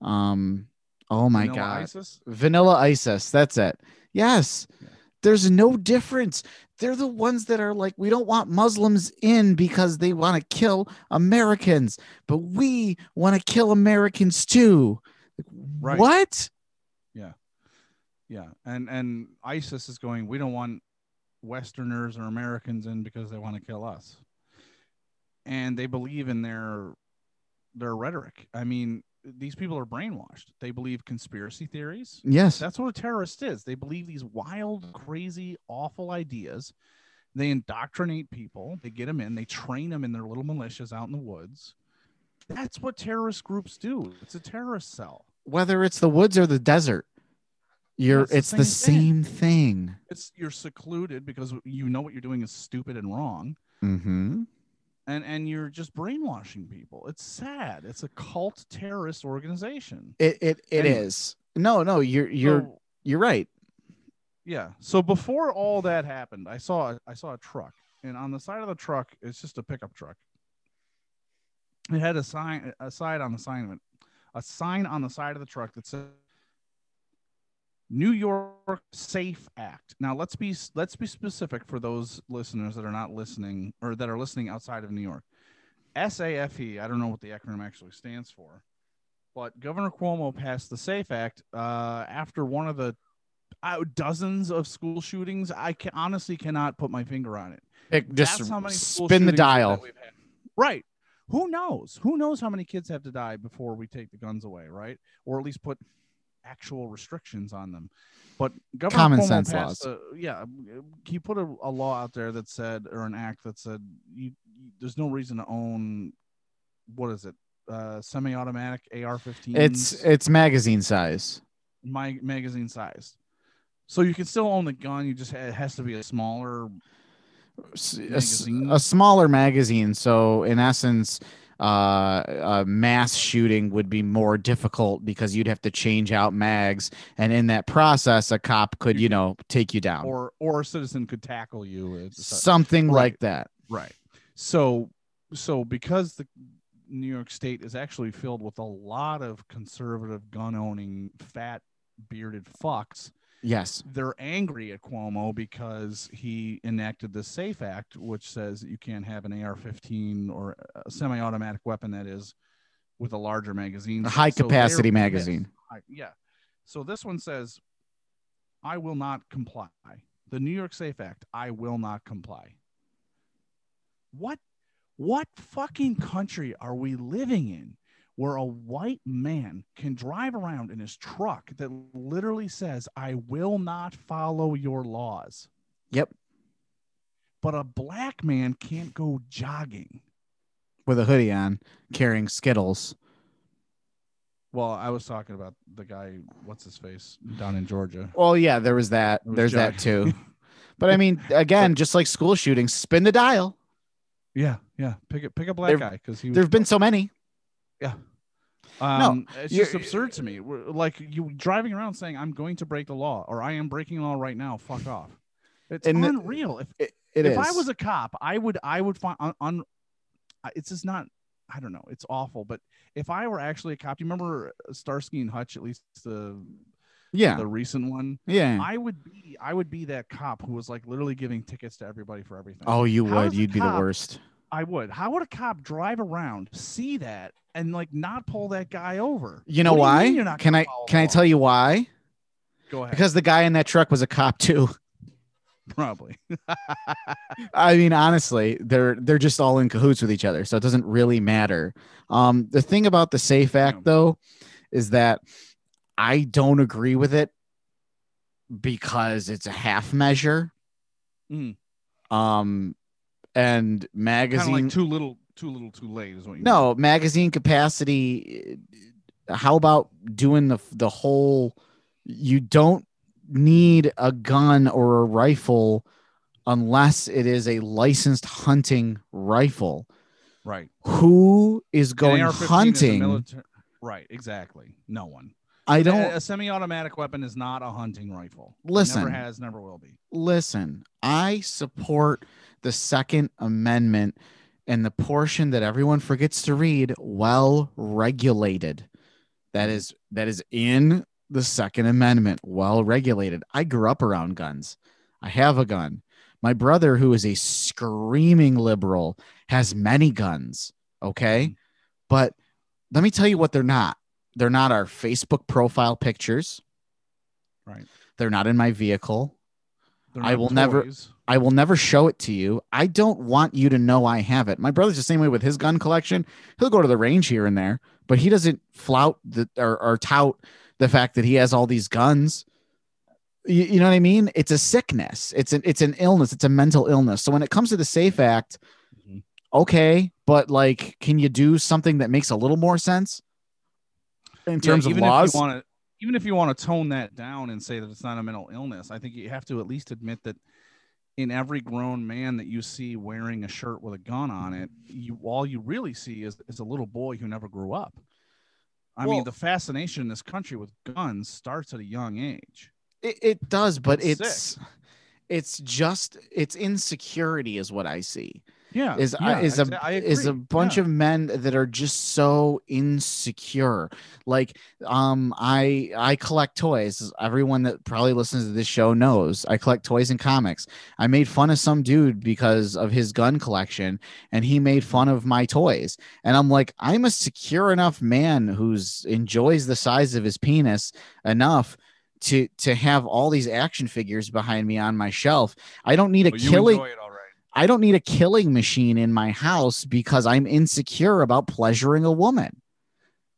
um oh my Vanilla god. ISIS? Vanilla ISIS. That's it. Yes. Yeah. There's no difference. They're the ones that are like, we don't want Muslims in because they want to kill Americans, but we want to kill Americans too. Right. What? Yeah. Yeah, and and ISIS is going. We don't want Westerners or Americans in because they want to kill us, and they believe in their their rhetoric. I mean, these people are brainwashed. They believe conspiracy theories. Yes. That's what a terrorist is. They believe these wild, crazy, awful ideas. They indoctrinate people. They get them in. They train them in their little militias out in the woods. That's what terrorist groups do. It's a terrorist cell. Whether it's the woods or the desert, you're It's the it's the same same thing. It's you're secluded because you know what you're doing is stupid and wrong. Mm-hmm. And and you're just brainwashing people. It's sad. It's a cult terrorist organization. It it it Anyway. is. No, no, you're you're So, you're right. yeah. So before all that happened, I saw I saw a truck, and on the side of the truck, it's just a pickup truck. It had a sign a side on the sign of it, a sign on the side of the truck that said New York Safe Act. Now let's be let's be specific for those listeners that are not listening or that are listening outside of New York. SAFE, I don't know what the acronym actually stands for, but Governor Cuomo passed the Safe Act uh, after one of the uh, dozens of school shootings. I can, honestly cannot put my finger on it. Pick, just That's how many spin the dial. that we've had. Right. Who knows? Who knows how many kids have to die before we take the guns away, right? Or at least put actual restrictions on them. But Governor Common Cuomo sense laws. A, yeah, he put a, a law out there that said, or an act that said, you, you there's no reason to own. What is it? Uh, semi-automatic AR-15. It's it's magazine size. my magazine size. So you can still own the gun. You just it has to be a smaller. A a, smaller magazine. So in essence, uh, a mass shooting would be more difficult because you'd have to change out mags, and in that process, a cop could, you know, take you down. Or or a citizen could tackle you. Something Right. like that. Right. So so because the New York State is actually filled with a lot of conservative gun owning fat bearded fucks, Yes. they're angry at Cuomo because he enacted the Safe Act, which says that you can't have an AR-15 or a semi-automatic weapon that is with a larger magazine, A high so capacity magazine. Yeah. So this one says, "I will not comply." The New York Safe Act. I will not comply. What? What fucking country are we living in where a white man can drive around in his truck that literally says, I will not follow your laws? Yep. But a black man can't go jogging. With a hoodie on, carrying Skittles. Well, I was talking about the guy, what's his face, down in Georgia. Well, yeah, there was that. Was There's that too. But I mean, (laughs) again, just like school shootings, spin the dial. Yeah, yeah. Pick a pick a black There- guy because he There have been so many. Um, it's just absurd to me. We're, like you driving around saying, "I'm going to break the law" or "I am breaking law right now." Fuck off. It's unreal. If It, it if I was a cop, I would I would find on, on it's just not. I don't know. It's awful. But if I were actually a cop, do you remember Starsky and Hutch? At least the yeah, the recent one. yeah. I would be I would be that cop who was like literally giving tickets to everybody for everything. Oh, you How would. You'd be the worst. I would. How would a cop drive around, see that, and like not pull that guy over? You know What why? you're not can I can I tell you why? Go ahead. Because the guy in that truck was a cop too. probably. (laughs) I mean, honestly, they're they're just all in cahoots with each other, so it doesn't really matter. Um, the thing about the Safe Act, Yeah. though, is that I don't agree with it because it's a half measure. Mm. Um, and magazine like too little, too little, too late is what you. mean. no magazine capacity. uh, How about doing the the whole? You don't need a gun or a rifle unless it is a licensed hunting rifle. right. Who is going AR-15 is a hunting? milita- right. Exactly. No one. I don't A, semi-automatic weapon is not a hunting rifle. It Listen. never has, never will be. listen. I support the Second Amendment and the portion that everyone forgets to read. Well regulated. That is that is in the Second Amendment. Well regulated. I grew up around guns. I have a gun. My brother, who is a screaming liberal, has many guns. Okay. Mm-hmm. But let me tell you what they're not. They're not our Facebook profile pictures. Right. They're not in my vehicle. I will never- I will never show it to you. I don't want you to know I have it. My brother's the same way with his gun collection. He'll go to the range here and there, but he doesn't flout the or, or tout the fact that he has all these guns. You, you know what I mean? It's a sickness. It's an it's an illness. It's a mental illness. So when it comes to the Safe Act, Mhm. okay, but like, can you do something that makes a little more sense in Yeah, terms of laws? If you want to, even if you want to tone that down and say that it's not a mental illness, I think you have to at least admit that in every grown man that you see wearing a shirt with a gun on it, you all you really see is, is a little boy who never grew up. I Well- mean, the fascination in this country with guns starts at a young age. It, it does, but It's it's it's just it's insecurity is what I see. Yeah, Is yeah, is a is a bunch Yeah. of men that are just so insecure. Like um I I collect toys. Everyone that probably listens to this show knows I collect toys and comics. I made fun of some dude because of his gun collection and he made fun of my toys. And I'm like, I'm a secure enough man who's enjoys the size of his penis enough to to have all these action figures behind me on my shelf. I don't need a Well, killing I don't need a killing machine in my house because I'm insecure about pleasuring a woman.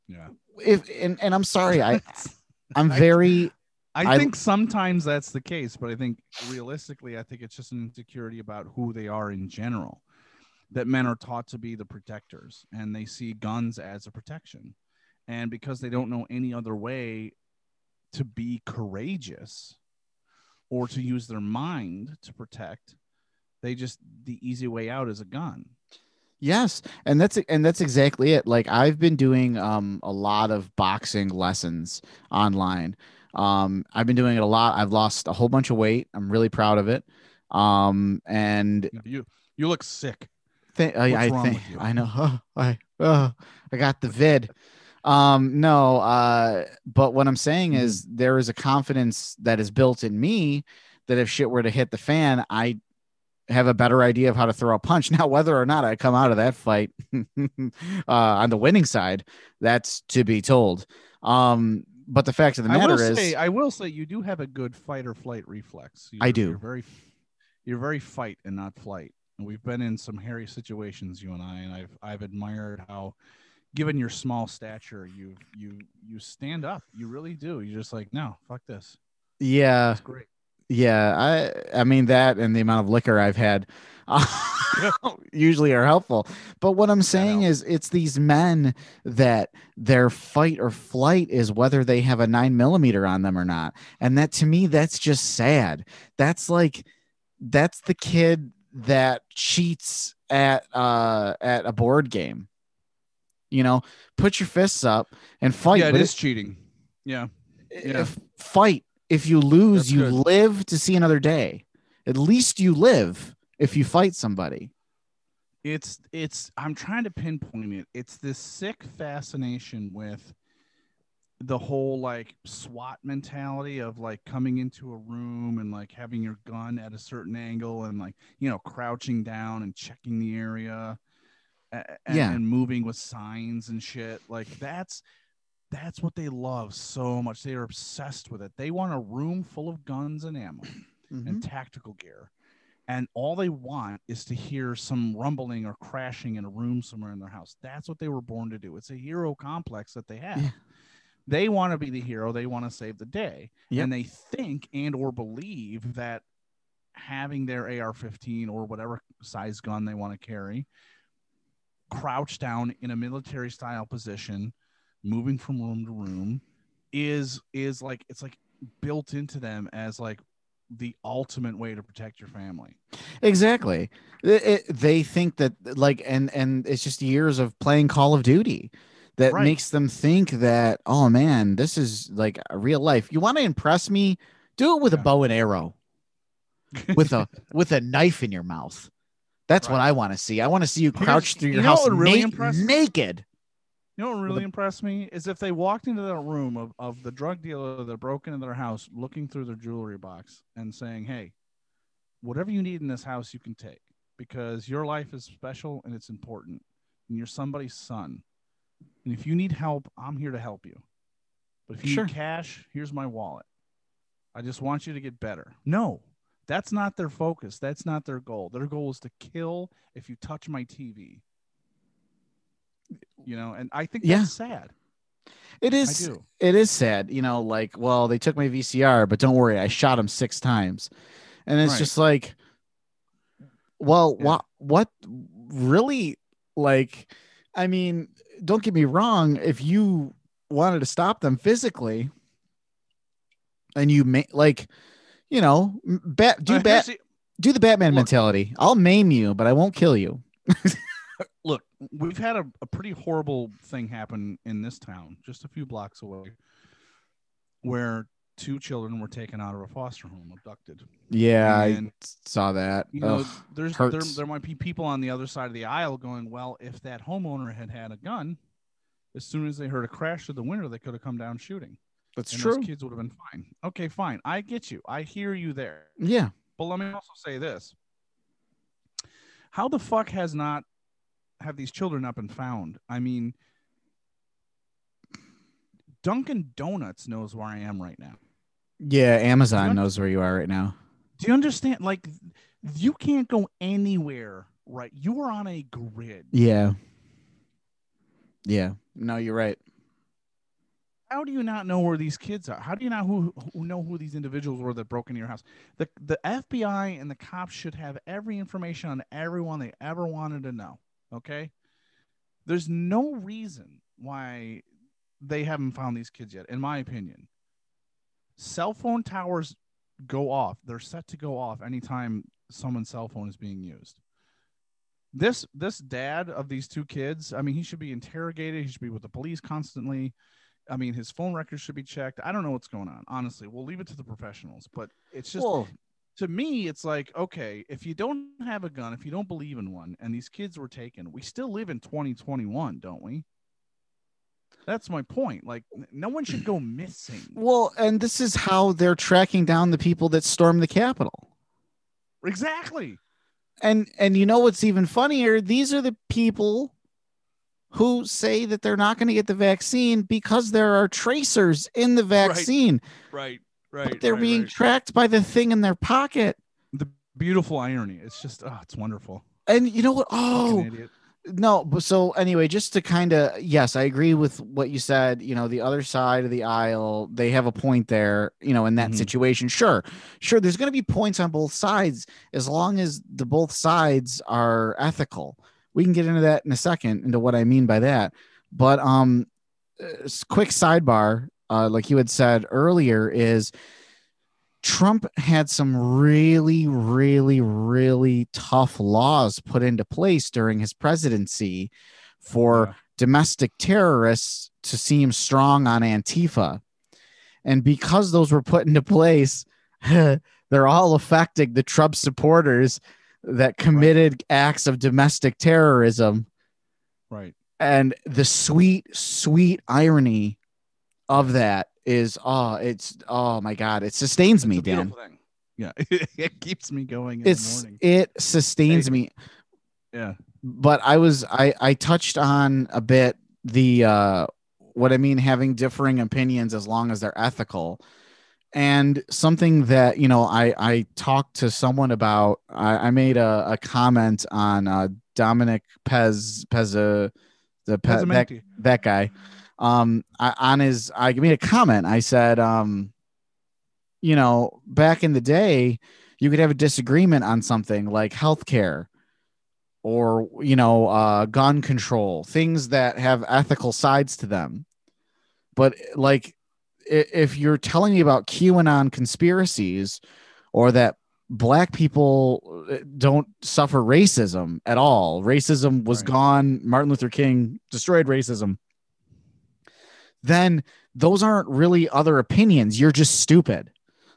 Yeah, If and, and I'm sorry, I (laughs) I'm very I, I- think sometimes that's the case, but I think realistically, I think it's just an insecurity about who they are in general. That men are taught to be the protectors and they see guns as a protection. And because they don't know any other way to be courageous or to use their mind to protect, they just, the easy way out is a gun. yes, and that's and that's exactly it. Like I've been doing um a lot of boxing lessons online. Um I've been doing it a lot. I've lost a whole bunch of weight. I'm really proud of it. Um and You, you look sick. Th- I, What's I wrong think? I know. (laughs) I oh, I got the vid. Um, no, uh, but what I'm saying Mm-hmm. is there is a confidence that is built in me that if shit were to hit the fan, I have a better idea of how to throw a punch. (laughs) Now, whether or not I come out of that fight (laughs) uh, on the winning side, that's to be told. Um, but the fact of the I matter will is, say, I will say, you do have a good fight or flight reflex. I You're- do. You're very, you're very fight and not flight. And we've been in some hairy situations, you and I, and I've I've admired how, given your small stature, you you you stand up. You really do. You're just like, no, fuck this. yeah, It's great. Yeah, I I mean that and the amount of liquor I've had (laughs) usually are helpful. But what I'm saying is it's these men that their fight or flight is whether they have a nine millimeter on them or not. And that to me, that's just sad. That's like that's the kid that cheats at uh at a board game. You know, put your fists up and fight. yeah, it is cheating. Yeah. yeah. if fight if you lose That's you good. live to see another day at least you live if you fight somebody it's it's i'm trying to pinpoint it it's this sick fascination with the whole like SWAT mentality of like coming into a room and like having your gun at a certain angle and like you know crouching down and checking the area a- a- Yeah. and moving with signs and shit like that's that's what they love so much they are obsessed with it they want a room full of guns and ammo Mm-hmm. and tactical gear. And all they want is to hear some rumbling or crashing in a room somewhere in their house. That's what they were born to do. It's a hero complex that they have. Yeah. They want to be the hero. They want to save the day. Yep. And they think and or believe that having their AR-15 or whatever size gun they want to carry, crouched down in a military style position, moving from room to room, is is like it's like built into them as like the ultimate way to protect your family. exactly. It- it- they think that like and and it's just years of playing call of duty that Right. makes them think that oh man this is like real life. You want to impress me? Do it with a bow and arrow. (laughs) With a with a knife in your mouth. That's what i want to see. I want to see you Here's- crouch through your you house really na- naked You know what really impressed me is if they walked into that room of, of the drug dealer that broke into their house, looking through their jewelry box and saying, Hey, whatever you need in this house, you can take because your life is special and it's important. And you're somebody's son. And if you need help, I'm here to help you. But if you Sure. need cash, here's my wallet. I just want you to get better. No, that's not their focus. That's not their goal. Their goal is to kill if you touch my TV. You know, and I think Yeah. sad. it is it is sad you know like well they took my vcr but don't worry i shot him six times and it's Right. just like well Yeah. what what really like i mean don't get me wrong if you wanted to stop them physically and you may like you know bat do bat the- do the batman Look. mentality i'll maim you but i won't kill you (laughs) look, we've had a, a pretty horrible thing happen in this town, just a few blocks away, where two children were taken out of a foster home, abducted. yeah And, i saw that You know, Ugh. there's there, there might be people on the other side of the aisle going, well, if that homeowner had had a gun, as soon as they heard a crash through the window, they could have come down shooting. that's and true Those kids would have been fine. Okay, fine. I get you. I hear you there. yeah But let me also say this. How the fuck has not have these children not been found? I mean, Dunkin' Donuts knows where I am right now. yeah amazon knows where you are right now Do you understand? Like, you can't go anywhere, right? You are on a grid. Yeah. Yeah. No, you're right. How do you not know where these kids are? How do you not who, who know who these individuals were that broke into your house? The the FBI and the cops should have every information on everyone they ever wanted to know. Okay, there's no reason why they haven't found these kids yet, in my opinion. Cell phone towers go off. They're set to go off anytime someone's cell phone is being used. This this dad of these two kids, I mean, he should be interrogated. He should be with the police constantly. I mean, his phone records should be checked. I don't know what's going on. Honestly, we'll leave it to the professionals. But it's just Well, to me, it's like, okay, if you don't have a gun, if you don't believe in one, and these kids were taken, we still live in 2021, don't we? That's my point. Like, no one should go missing. well, and this is how they're tracking down the people that stormed the Capitol. Exactly. And and you know what's even funnier? These are the people who say that they're not going to get the vaccine because there are tracers in the vaccine, Right. But they're being tracked by the thing in their pocket. the beautiful irony. It's just, oh, it's wonderful. And you know what? Oh, no but so anyway just to kind of yes i agree with what you said you know the other side of the aisle they have a point there you know in that Mhm. situation sure sure there's going to be points on both sides as long as the both sides are ethical we can get into that in a second into what i mean by that but um uh, quick sidebar uh like you had said earlier is Trump had some really, really, really tough laws put into place during his presidency for Yeah. domestic terrorists to seem strong on Antifa. And because those were put into place, (laughs) they're all affecting the Trump supporters that committed acts of domestic terrorism. Right. And the sweet, sweet irony of that is, oh, it's, oh my God, it sustains me, It's Dan. thing. Yeah. (laughs) it keeps me going in the It's, morning. it sustains Hey. me. Yeah. but I was I I touched on a bit the uh what I mean having differing opinions as long as they're ethical. And something that you know I I talked to someone about I, I made a, a comment on uh Dominic Pez Pez uh, the Pe- that, that guy um I, on his I made a comment I said um you know back in the day you could have a disagreement on something like healthcare or you know uh gun control things that have ethical sides to them but like if you're telling me about qanon conspiracies or that black people uh, don't suffer racism at all racism was Right. gone martin luther king destroyed racism then those aren't really other opinions you're just stupid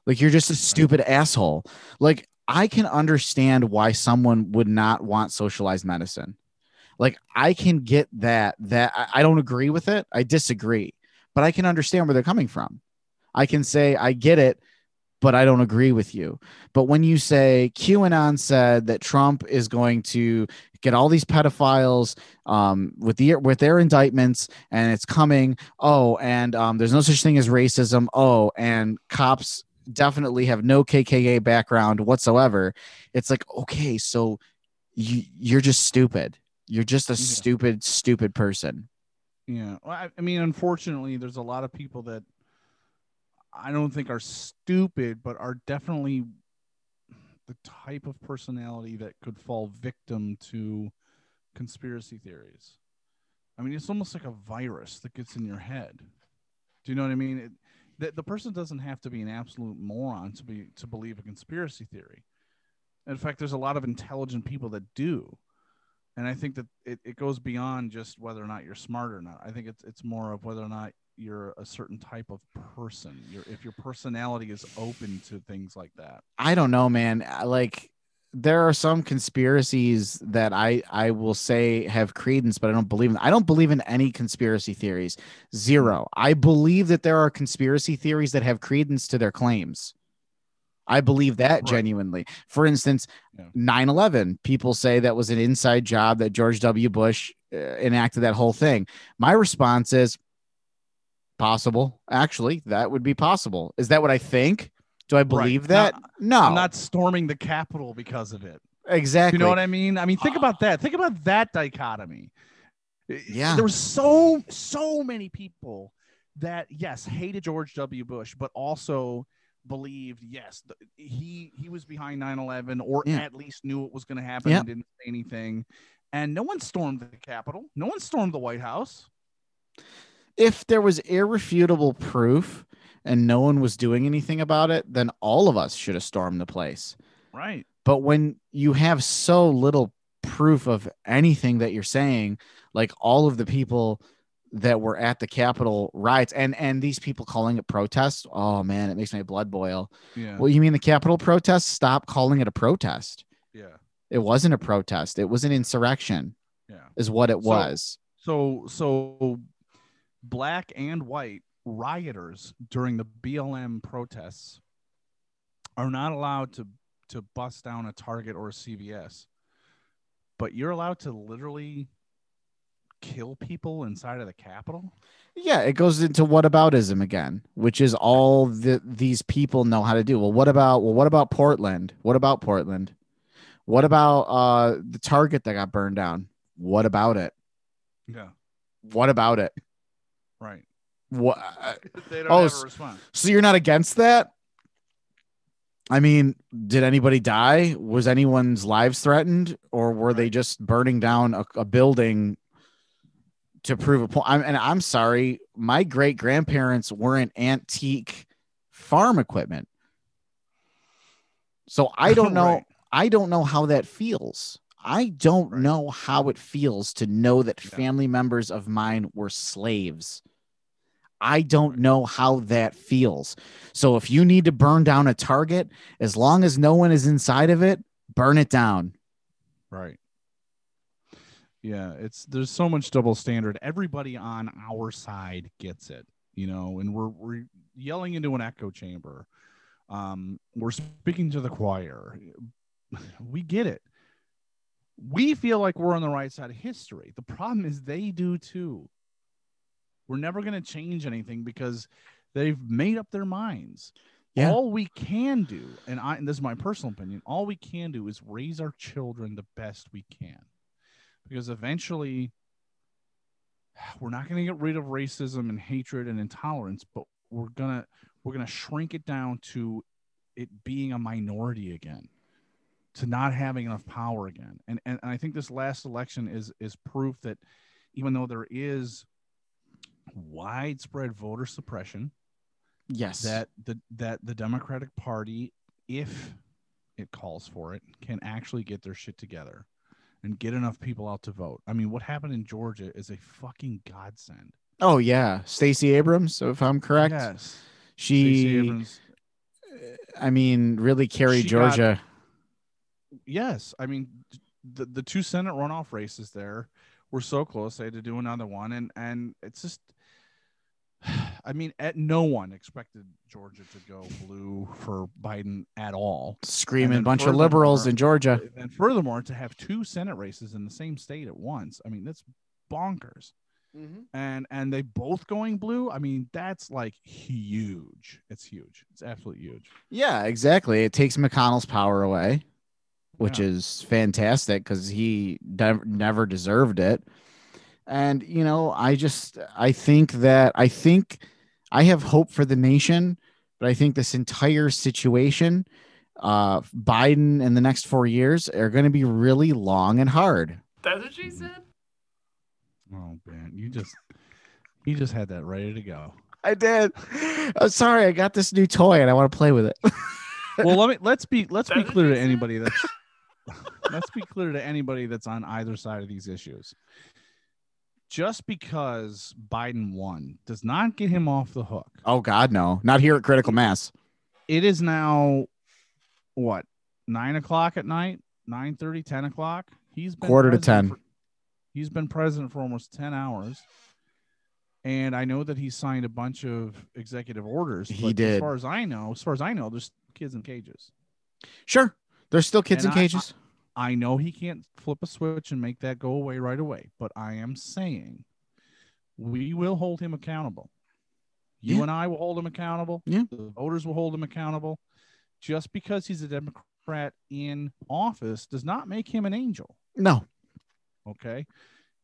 like you're just a stupid asshole like I can understand why someone would not want socialized medicine. Like I can get that that I, I don't agree with it. I disagree, but I can understand where they're coming from. I can say I get it, but I don't agree with you. But when you say QAnon said that Trump is going to get all these pedophiles um, with the with their indictments and it's coming, oh, and um, there's no such thing as racism. Oh, and cops definitely have no KKK background whatsoever. It's like, okay, so you you're just stupid. You're just a Yeah. stupid, stupid person. Yeah. Well, I, I mean, unfortunately, there's a lot of people that I don't think are stupid, but are definitely the type of personality that could fall victim to conspiracy theories. I mean, it's almost like a virus that gets in your head. Do you know what I mean? It, the, the person doesn't have to be an absolute moron to be to believe a conspiracy theory. In fact, there's a lot of intelligent people that do and I think that it, it goes beyond just whether or not you're smart or not. I think it's it's more of whether or not you're a certain type of person. Your if your personality is open to things like that. I don't know, man. Like there are some conspiracies that I I will say have credence, but I don't believe in. I don't believe in any conspiracy theories. Zero. I believe that there are conspiracy theories that have credence to their claims. I believe that Right. genuinely. For instance, Yeah. 9 11, people say that was an inside job that George W. Bush uh, enacted that whole thing. My response is possible. Actually, that would be possible. Is that what I think? Do I believe Now, that? no. I'm not storming the Capitol because of it. exactly. You know what I mean? I mean, think uh, about that. Think about that dichotomy. Yeah. There were so so many people that yes hated George W. Bush, but also believed yes he he was behind 9-11 or Yeah. at least knew it was going to happen and didn't say anything and no one stormed the capitol no one stormed the white house if there was irrefutable proof and no one was doing anything about it, then all of us should have stormed the place. right But when you have so little proof of anything that you're saying, like all of the people that were at the Capitol riots and and these people calling it protests, oh man, it makes my blood boil. yeah Well, you mean the Capitol protests? Stop calling it a protest. yeah It wasn't a protest. It was an insurrection, yeah is what it So- was. so so black and white rioters during the BLM protests are not allowed to to bust down a Target or a CVS, but you're allowed to literally kill people inside of the Capitol. Yeah, it goes into whataboutism again, which is all that these people know how to do. Well, what about well, what about Portland? What about Portland? What about uh the Target that got burned down? What about it? Yeah, What about it? Right. What? They don't Oh, have a response. So you're not against that? I mean, did anybody die? Was anyone's lives threatened, or were they just burning down a, a building to prove a point? I'm, and I'm sorry, my great grandparents weren't antique farm equipment. So I (laughs) don't know. Right. I don't know how that feels. I don't Right. know how it feels to know that Yeah. family members of mine were slaves. I don't know how that feels. So if you need to burn down a target, as long as no one is inside of it, burn it down. Right. Yeah, it's there's so much double standard. Everybody on our side gets it, you know, and we're we're yelling into an echo chamber. Um, we're speaking to the choir. (sighs) We get it. We feel like we're on the right side of history. The problem is they do too. We're never going to change anything because they've made up their minds. Yeah. All we can do, and I and this is my personal opinion, all we can do is raise our children the best we can. Because eventually (sighs) we're not going to get rid of racism and hatred and intolerance, but we're going to we're to shrink it down to it being a minority again to not having enough power again. And, and and I think this last election is is proof that even though there is widespread voter suppression, Yes. that the that the Democratic Party, if it calls for it, can actually get their shit together and get enough people out to vote. I mean, what happened in Georgia is a fucking godsend. oh yeah, Stacey Abrams, if I'm correct. Yes. She Abrams- I mean, really carried She got- Georgia. yes, I mean the the two Senate runoff races there were so close. They had to do another one, and and it's just, I mean, at no one expected Georgia to go blue for Biden at all. Screaming bunch of liberals in Georgia. And furthermore, to have two Senate races in the same state at once, I mean, that's bonkers. Mm-hmm. And and they both going blue. I mean, that's like huge. It's huge. It's absolutely huge. Yeah, exactly. It takes McConnell's power away, which Yeah. is fantastic because he nev- never deserved it. And you know, I just I think that I think I have hope for the nation, but I think this entire situation, uh, Biden in the next four years are going to be really long and hard. That's what she said. Oh man, you just you just had that ready to go. I did. I'm sorry, I got this new toy and I want to play with it. (laughs) Well, let me let's be let's be That's what clear to anybody that's (laughs) let's be clear to anybody that's on either side of these issues. Just because Biden won does not get him off the hook. oh God, no, not here at Critical Mass. It is now what nine o'clock at night, 9 30, 10 o'clock. He's been Quarter to 10. for- he's been president for almost 10 hours. And I know that he signed a bunch of executive orders. He did. As far as I know, as far as I know, there's kids in cages. Sure, there's still kids And in I- cages. I know he can't flip a switch and make that go away right away, but I am saying we will hold him accountable. You Yeah. and I will hold him accountable. Yeah. The voters will hold him accountable. Just because he's a Democrat in office does not make him an angel. no, Okay.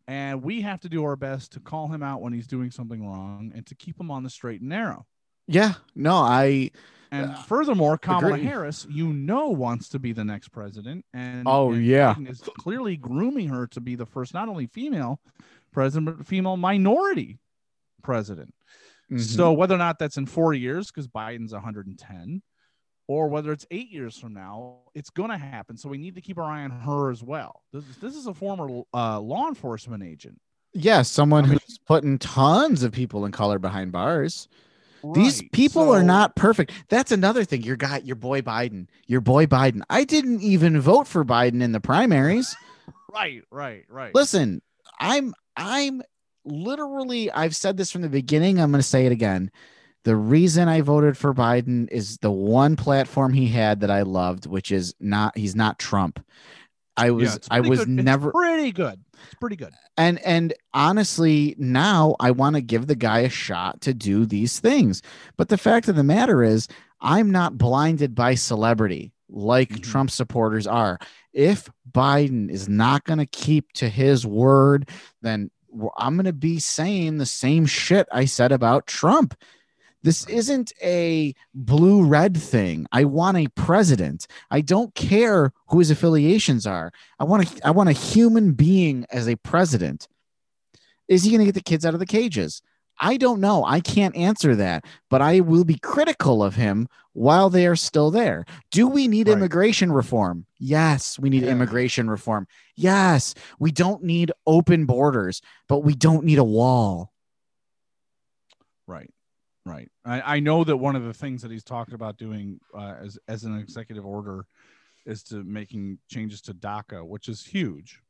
And we have to do our best to call him out when he's doing something wrong and to keep him on the straight and narrow. Yeah, no, I. And Uh, furthermore, Kamala agree. Harris, you know, wants to be the next president, and Oh, and yeah. Biden is clearly grooming her to be the first, not only female president, but female minority president. Mhm. So whether or not that's in four years, because Biden's 110, or whether it's eight years from now, it's going to happen. So we need to keep our eye on her as well. This, this is a former uh, law enforcement agent. Yeah, someone I mean- who's putting tons of people in color behind bars. These people are not perfect. That's another thing. Your guy, your boy Biden, your boy Biden. I didn't even vote for Biden in the primaries. right, right, right. Listen, I'm I'm literally I've said this from the beginning. I'm going to say it again. The reason I voted for Biden is the one platform he had that I loved, which is not he's not Trump. I was it's I was good. It's never pretty good. It's pretty good. and and honestly now i want to give the guy a shot to do these things but the fact of the matter is i'm not blinded by celebrity like Mhm. trump supporters are if biden is not going to keep to his word then I'm going to be saying the same shit i said about trump this isn't a blue red thing. I want a president. I don't care who his affiliations are. I want a, I want a human being as a president. Is he going to get the kids out of the cages? I don't know. I can't answer that, but I will be critical of him while they are still there. Do we need Right. immigration reform? Yes, we need Yeah. immigration reform. Yes, we don't need open borders, but we don't need a wall. Right. Right. I, I know that one of the things that he's talked about doing uh, as as an executive order is to making changes to DACA, which is huge.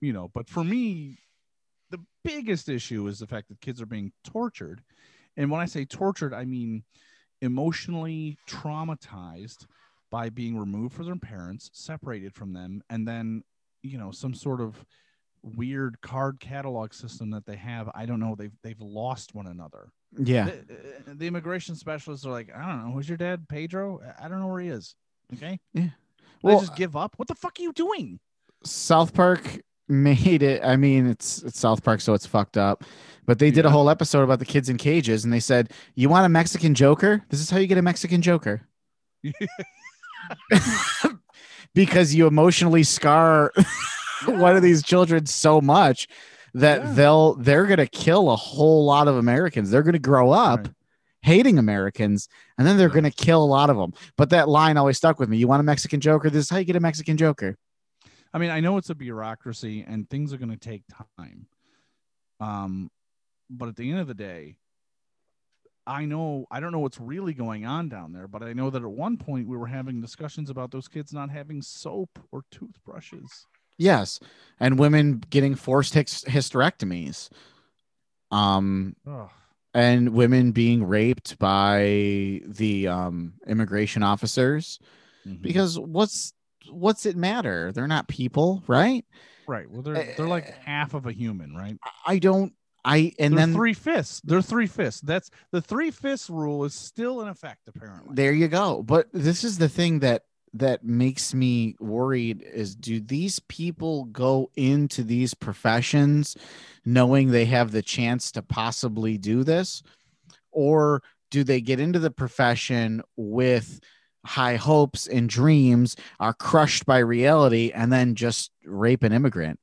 You know, but for me, the biggest issue is the fact that kids are being tortured. And when I say tortured, I mean emotionally traumatized by being removed from their parents, separated from them, and then, you know, some sort of weird card catalog system that they have. I don't know. They've they've lost one another Yeah. the, uh, the immigration specialists are like, I don't know, who's your dad, Pedro? I- don't know where he is. Okay, Yeah. Well, they just give up. What the fuck are you doing? South Park made it. I mean, it's it's South Park, so it's fucked up. But they did a whole episode about the kids in cages, and they said, "You want a Mexican Joker? This is how you get a Mexican Joker." (laughs) (laughs) because you emotionally scar (laughs) one of these children so much that Yeah. they'll they're gonna kill a whole lot of Americans. They're gonna grow up Right. hating Americans, and then they're Yeah. gonna kill a lot of them. But that line always stuck with me. You want a Mexican Joker? This is how you get a Mexican Joker. I mean, I know it's a bureaucracy and things are going to take time. Um, but at the end of the day, I know I don't know what's really going on down there, but I know that at one point we were having discussions about those kids not having soap or toothbrushes. Yes, and women getting forced hyst- hysterectomies, um, and women being raped by the um, immigration officers. Mhm. Because what's what's it matter? They're not people, right? right, well, they're they're like half of a human, right? I don't. I and They're then three fifths. They're three fifths. That's the three fifths rule is still in effect, apparently. there you go. But this is the thing that that makes me worried is do these people go into these professions knowing they have the chance to possibly do this? Or do they get into the profession with high hopes and dreams are crushed by reality and then just rape an immigrant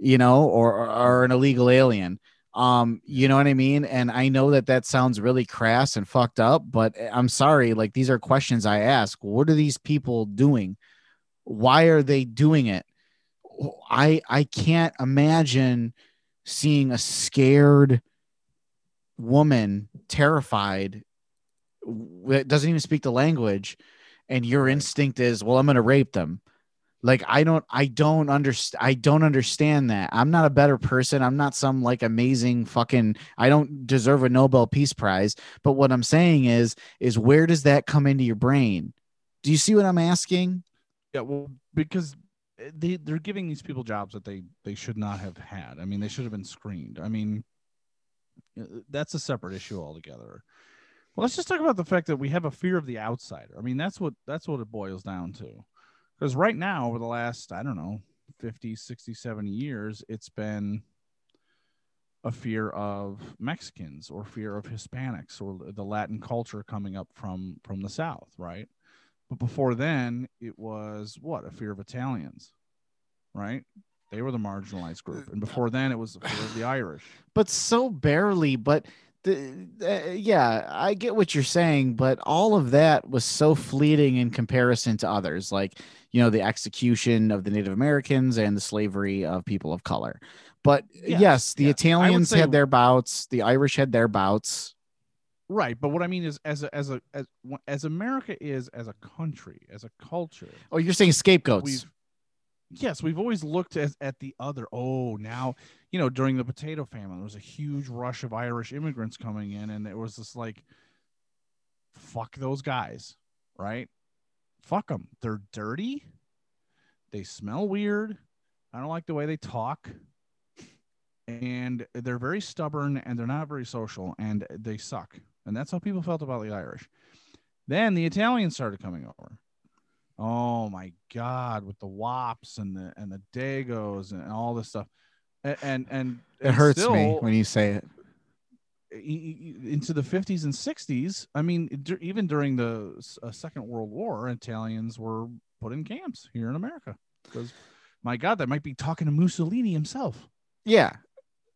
you know or or, an illegal alien um you know what i mean? And i know that that sounds really crass and fucked up but i'm sorry like these are questions i ask. What are these people doing? Why are they doing it? I i can't imagine seeing a scared woman terrified. That doesn't even speak the language and your instinct is well i'm going to rape them like i don't i don't understand i don't understand that i'm not a better person i'm not some like amazing fucking i don't deserve a nobel peace prize but what i'm saying is is where does that come into your brain do you see what i'm asking Yeah, well, because eh, they they're giving these people jobs that they they should not have had. I mean, they should have been screened. I mean, uh, that's a separate issue altogether. Well, let's just talk about the fact that we have a fear of the outsider. I mean, that's what that's what it boils down to. Because right now, over the last, I don't know, 50, 60, 70 years, it's been a fear of Mexicans or fear of Hispanics or the Latin culture coming up from from the South, right? But before then, it was what a fear of Italians, right? They were the marginalized group, and before then, it was the fear of the Irish. but so barely but the, uh, yeah i get what you're saying but all of that was so fleeting in comparison to others like you know the execution of the native americans and the slavery of people of color but yes, Yes, the would italians say- had their bouts the irish had their bouts Right, but what I mean is, as a as a as as America is as a country, as a culture, oh you're saying scapegoats we've yes, we've always looked at, at the other. Oh, now you know during the potato famine, there was a huge rush of Irish immigrants coming in, and it was just like, fuck those guys, right? Fuck them. They're dirty. They smell weird. I don't like the way they talk. And they're very stubborn and they're not very social and they suck. And that's how people felt about the Irish. Then the Italians started coming over. Oh my God, with the wops and the and the dagos and all this stuff. And and, and it hurts me when you say it into the 50s and 60s i mean even during the uh, second world war italians were put in camps here in america because my god that might be talking to mussolini himself yeah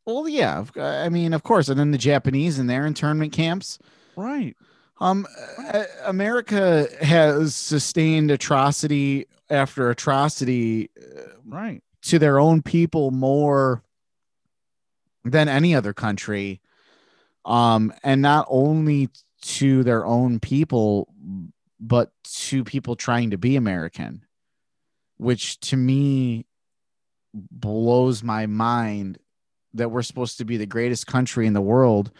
Well, yeah. I mean, of course, and then the Japanese in their internment camps. Right. Um, uh, America has sustained atrocity after atrocity uh, Right. to their own people more than any other country. Um, and not only to their own people, but to people trying to be American, which to me blows my mind that we're supposed to be the greatest country in the world,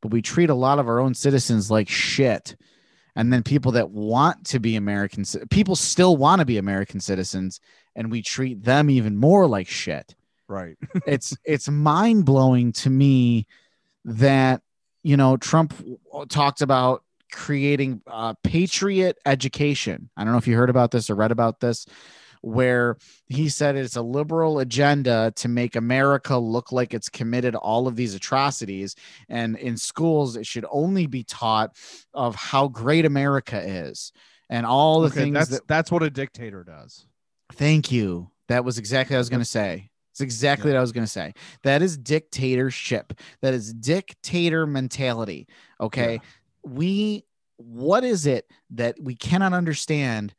but we treat a lot of our own citizens like shit. And then people that want to be American, people still want to be American citizens, and we treat them even more like shit Right. (laughs) it's it's mind blowing to me that you know Trump talked about creating uh, patriot education. I don't know if you heard about this or read about this, where he said it's a liberal agenda to make America look like it's committed all of these atrocities, and in schools it should only be taught of how great America is and all the Okay, things that's that that's what a dictator does. Thank you. That was exactly what I was going to say. It's exactly what I was going to say. That is dictatorship. That is dictator mentality. Okay. We, what is it that we cannot understand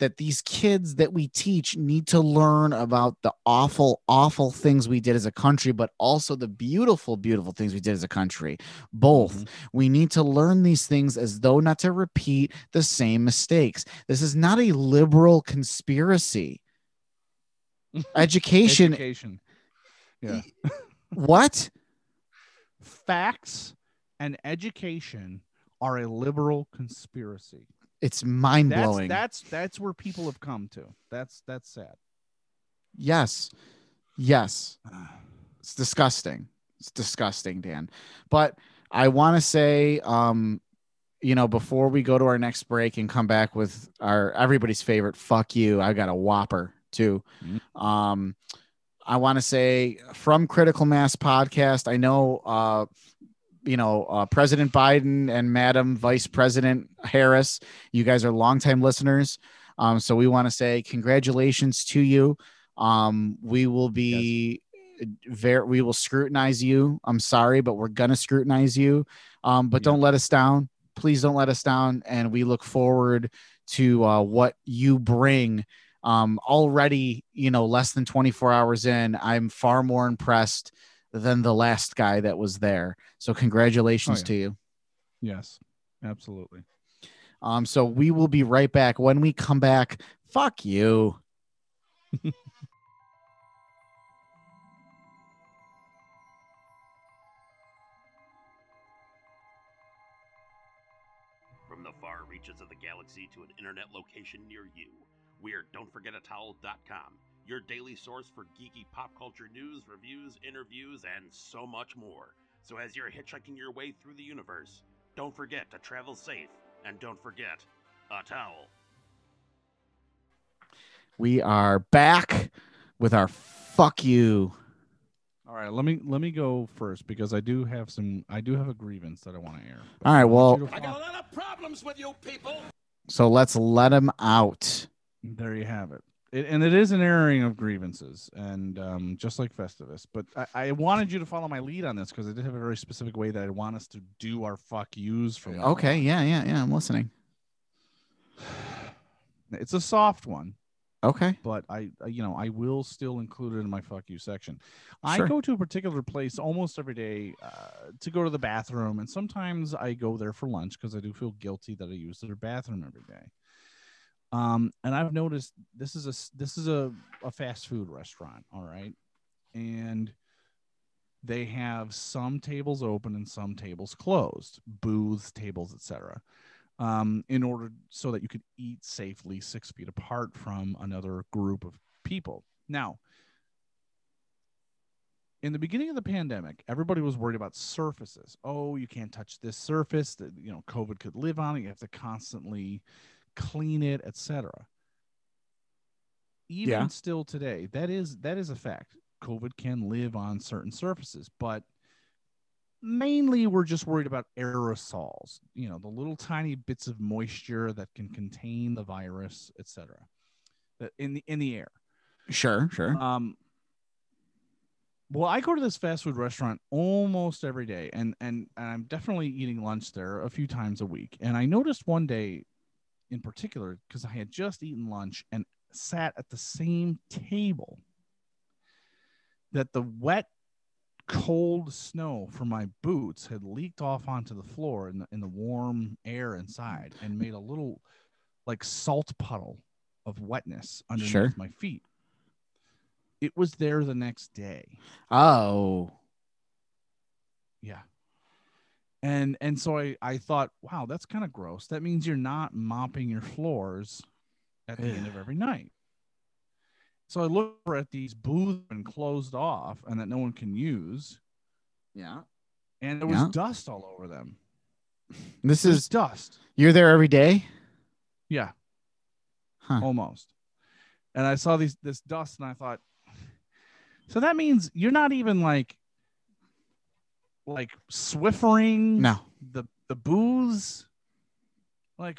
that these kids that we teach need to learn about the awful, awful things we did as a country, but also the beautiful, beautiful things we did as a country? Both. Mm-hmm. We need to learn these things as though not to repeat the same mistakes. This is not a liberal conspiracy. (laughs) Education. Education. Yeah. (laughs) What? Facts and education are a liberal conspiracy. It's mind That's blowing. that's that's where people have come to. That's that's sad. Yes. Yes. (sighs) It's disgusting. It's disgusting, Dan. But I want to say, um, you know, before we go to our next break and come back with our everybody's favorite fuck you, I got a whopper too. Um, I want to say from Critical Mass Podcast, I know uh you know, uh, President Biden and Madam Vice President Harris, you guys are longtime listeners. Um, so we want to say congratulations to you. Um, we will be very, we will scrutinize you. I'm sorry, but we're gonna scrutinize you. Um, but don't let us down. Please don't let us down. And we look forward to uh, what you bring. Um, already, you know, less than 24 hours in, I'm far more impressed than the last guy that was there. So congratulations Oh, yeah. to you. Yes, absolutely. Um, so we will be right back. When we come back, fuck you. From the far reaches of the galaxy to an internet location near you, we're don'tforgetatowel.com, your daily source for geeky pop culture news, reviews, interviews, and so much more. So as you're hitchhiking your way through the universe, don't forget to travel safe and don't forget a towel. We are back with our fuck you. All right, let me let me go first because I do have some I do have a grievance that I want to air. All right, well, I got a lot of problems with you people. so let's let him out. There you have it. it and it is an airing of grievances, and um, just like Festivus. But I, I wanted you to follow my lead on this because I did have a very specific way that I want us to do our fuck yous from. Okay, yeah, yeah, yeah. I'm listening. (sighs) It's a soft one, Okay. but I, I- you know, I will still include it in my fuck you section. Sure. I go to a particular place almost every day uh, to go to the bathroom, and sometimes I go there for lunch because I do feel guilty that I use their bathroom every day. Um, and I've noticed this is a this is a, a fast food restaurant, all right, and they have some tables open and some tables closed, booths, tables, etc. Um, in order so that you could eat safely six feet apart from another group of people. Now, in the beginning of the pandemic, everybody was worried about surfaces. Oh, you can't touch this surface that you know COVID could live on it. You have to constantly clean it, etc. Even Yeah. still today, that is that is a fact. COVID can live on certain surfaces, but mainly we're just worried about aerosols, you know, the little tiny bits of moisture that can contain the virus, etc. In the in the air. Sure, sure. Um, well, I go to this fast food restaurant almost every day, and and and I'm definitely eating lunch there a few times a week. And I noticed one day, in particular, because I had just eaten lunch and sat at the same table, that the wet, cold snow from my boots had leaked off onto the floor in the in the warm air inside, and made a little, like salt puddle of wetness underneath Sure. my feet. It was there the next day. Oh, Yeah. And and so I I thought, wow, that's kind of gross. That means you're not mopping your floors at the end of every night. So I look over at these booths and closed off and that no one can use, yeah. and there was Yeah. dust all over them. This There's is dust. you're there every day. Yeah, Huh. almost. And I saw these this dust and I thought, so that means you're not even like like swiffering No. the the booze like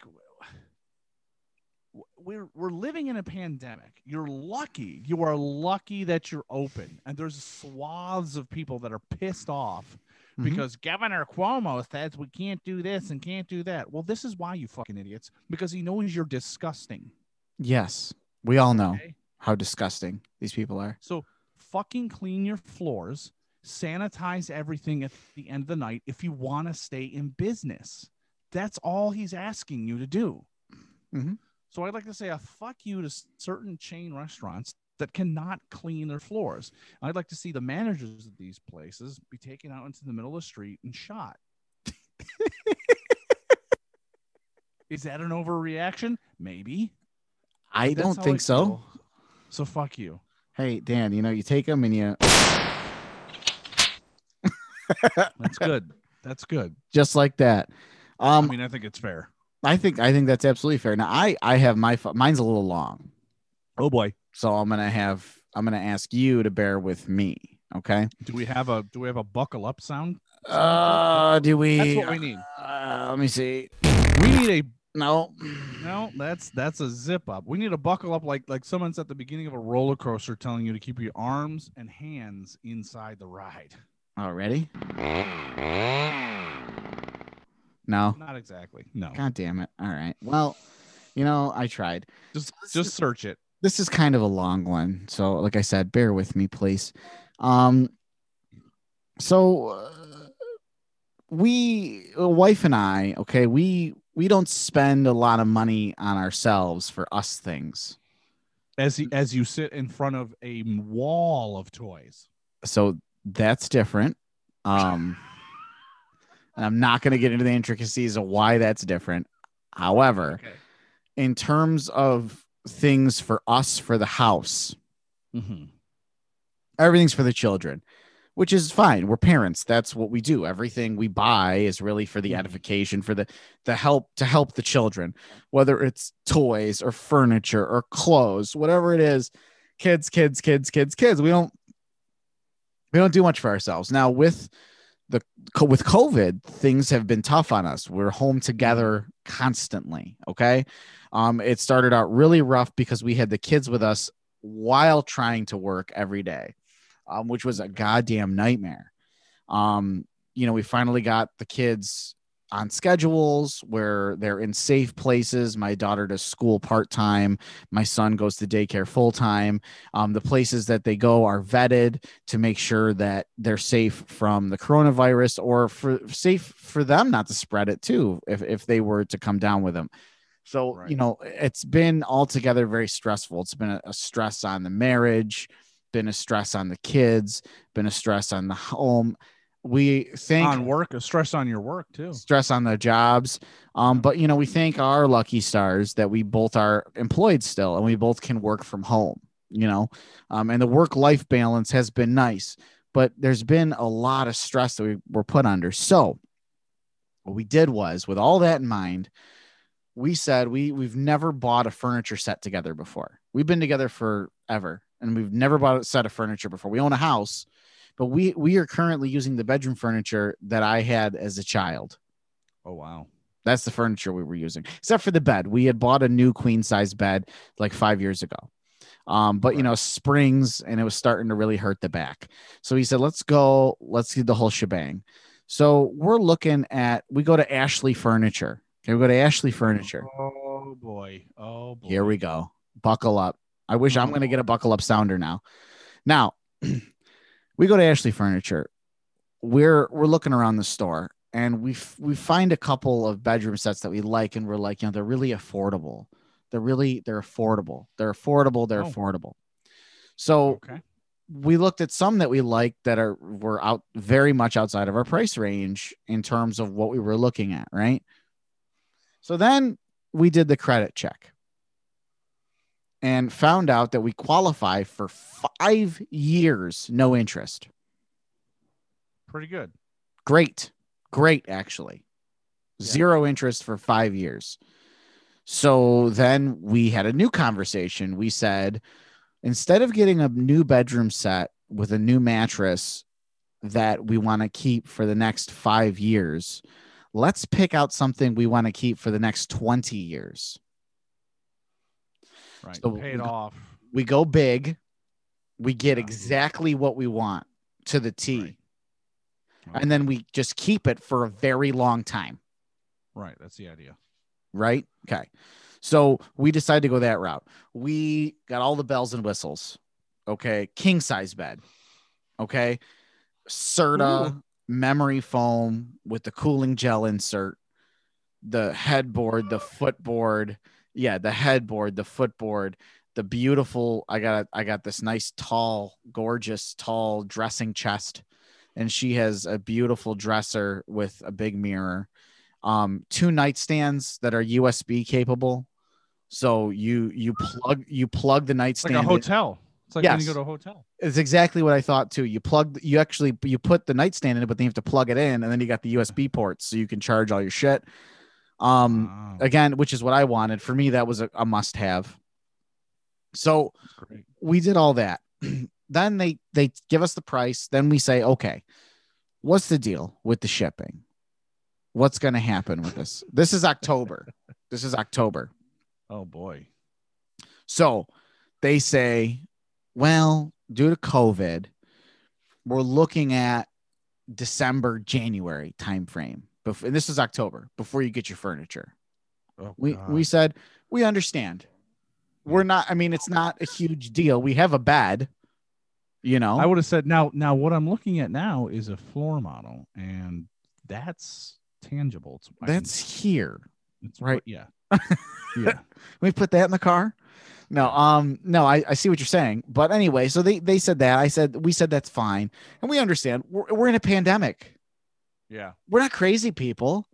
we're we're living in a pandemic you're lucky you are lucky that you're open and there's swaths of people that are pissed off Mhm. because governor cuomo says we can't do this and can't do that well this is why you fucking idiots because he knows you're disgusting Yes, we all know okay? how disgusting these people are. So fucking clean your floors, sanitize everything at the end of the night if you want to stay in business. That's all he's asking you to do. Mhm. So I'd like to say a fuck you to certain chain restaurants that cannot clean their floors. I'd like to see the managers of these places be taken out into the middle of the street and shot. (laughs) Is that an overreaction? Maybe. I don't think so. feel. So fuck you. Hey, Dan, you know, you take them and you That's good. That's good. (laughs) just like that. Um, I mean, I think it's fair. I think I think that's absolutely fair. Now, I I have my mine's a little long, Oh boy. so I'm gonna have I'm gonna ask you to bear with me. Okay. Do we have a do we have a buckle up sound? Uh, do we? That's what we need. Uh, let me see. We need a No. no, that's that's a zip up. We need a buckle up like like someone's at the beginning of a roller coaster telling you to keep your arms and hands inside the ride. Already? No. Not exactly. No. God damn it. All right. Well, you know, I tried. Just just search it. this is kind of a long one so like i said bear with me please um so uh, we uh, wife and i okay we we don't spend a lot of money on ourselves for us things As you, as you sit in front of a wall of toys. so that's different. Um and i'm not going to get into the intricacies of why that's different. However Okay. in terms of things for us for the house Mm-hmm. everything's for the children which is fine. We're parents. That's what we do. Everything we buy is really for the Mhm. edification for the the help to help the children whether it's toys or furniture or clothes whatever it is. Kids kids kids kids kids. We don't we don't do much for ourselves. Now with the with covid things have been tough on us. We're home together constantly okay? Um it started out really rough because we had the kids with us while trying to work every day um, which was a goddamn nightmare. Um, you know, we finally got the kids on schedules where they're in safe places. My daughter does school part time. My son goes to daycare full time. Um, the places that they go are vetted to make sure that they're safe from the coronavirus or for safe for them not to spread it too if, if they were to come down with them. So, Right. you know, it's been altogether very stressful. It's been a, a stress on the marriage, been a stress on the kids, been a stress on the home. We think On work, stress on your work too. stress on the jobs. Um, but you know, we thank our lucky stars that we both are employed still and we both can work from home, you know. Um, and the work life balance has been nice, but there's been a lot of stress that we were put under. So what we did was with all that in mind, we said we we've never bought a furniture set together before. We've been together forever and we've never bought a set of furniture before. We own a house, but we we are currently using the bedroom furniture that I had as a child. Oh wow. That's the furniture we were using, except for the bed. We had bought a new queen size bed like five years ago. Um, but you know, springs and it was starting to really hurt the back. So he said, let's go, let's do the whole shebang. So we're looking at we go to Ashley Furniture. Okay, we go to Ashley Furniture. Oh boy. Oh boy. Here we go. Buckle up. I wish I'm gonna get a buckle up sounder now. Now (clears throat) we go to Ashley Furniture. We're we're looking around the store and we f- we find a couple of bedroom sets that we like and we're like, you know, they're really affordable. They're really they're affordable. They're affordable. They're Oh. affordable. So Okay. we looked at some that we liked that are were out very much outside of our price range in terms of what we were looking at, right? So then we did the credit check and found out that we qualify for five years, no interest. Pretty good. Great. Great, actually. Zero interest for five years. So then we had a new conversation. We said, instead of getting a new bedroom set with a new mattress that we want to keep for the next five years, let's pick out something we want to keep for the next 20 years. Right. So Paid we go- off. We go big, we get Yeah. exactly what we want to the T, Right. and then we just keep it for a very long time. Right. That's the idea. right? Okay. So we decided to go that route. We got all the bells and whistles. Okay. King size bed. Okay. Serta memory foam with the cooling gel insert, the headboard, the footboard. Yeah, the headboard, the footboard, the beautiful. I got I got this nice tall, gorgeous, tall dressing chest. And she has a beautiful dresser with a big mirror um two nightstands that are USB capable. So you you plug you plug the nightstand. like a in- hotel. It's like when you go to a hotel. It's exactly what I thought too. You plug you actually you put the nightstand in it, but then you have to plug it in, and then you got the USB ports so you can charge all your shit. Um Wow. again, which is what I wanted. For me, that was a, a must have. So great. we did all that. (clears throat) then they they give us the price. Then we say, okay, what's the deal with the shipping? What's going to happen with this? This is October. (laughs) this is October. Oh boy. So they say, well, due to COVID, we're looking at December, January timeframe. Bef- and this is October before you get your furniture. Oh, We God. we said we understand. We're not. I mean, it's not a huge deal. We have a bed, you know. I would have said now. Now what I'm looking at now is a floor model, and that's tangible. It's, can- That's here. it's right. Yeah. (laughs) yeah. Can we put that in the car? No, um, no, I, I see what you're saying. But anyway, so they they said that. I said we said that's fine, and we understand. We're, we're in a pandemic. Yeah. We're not crazy people.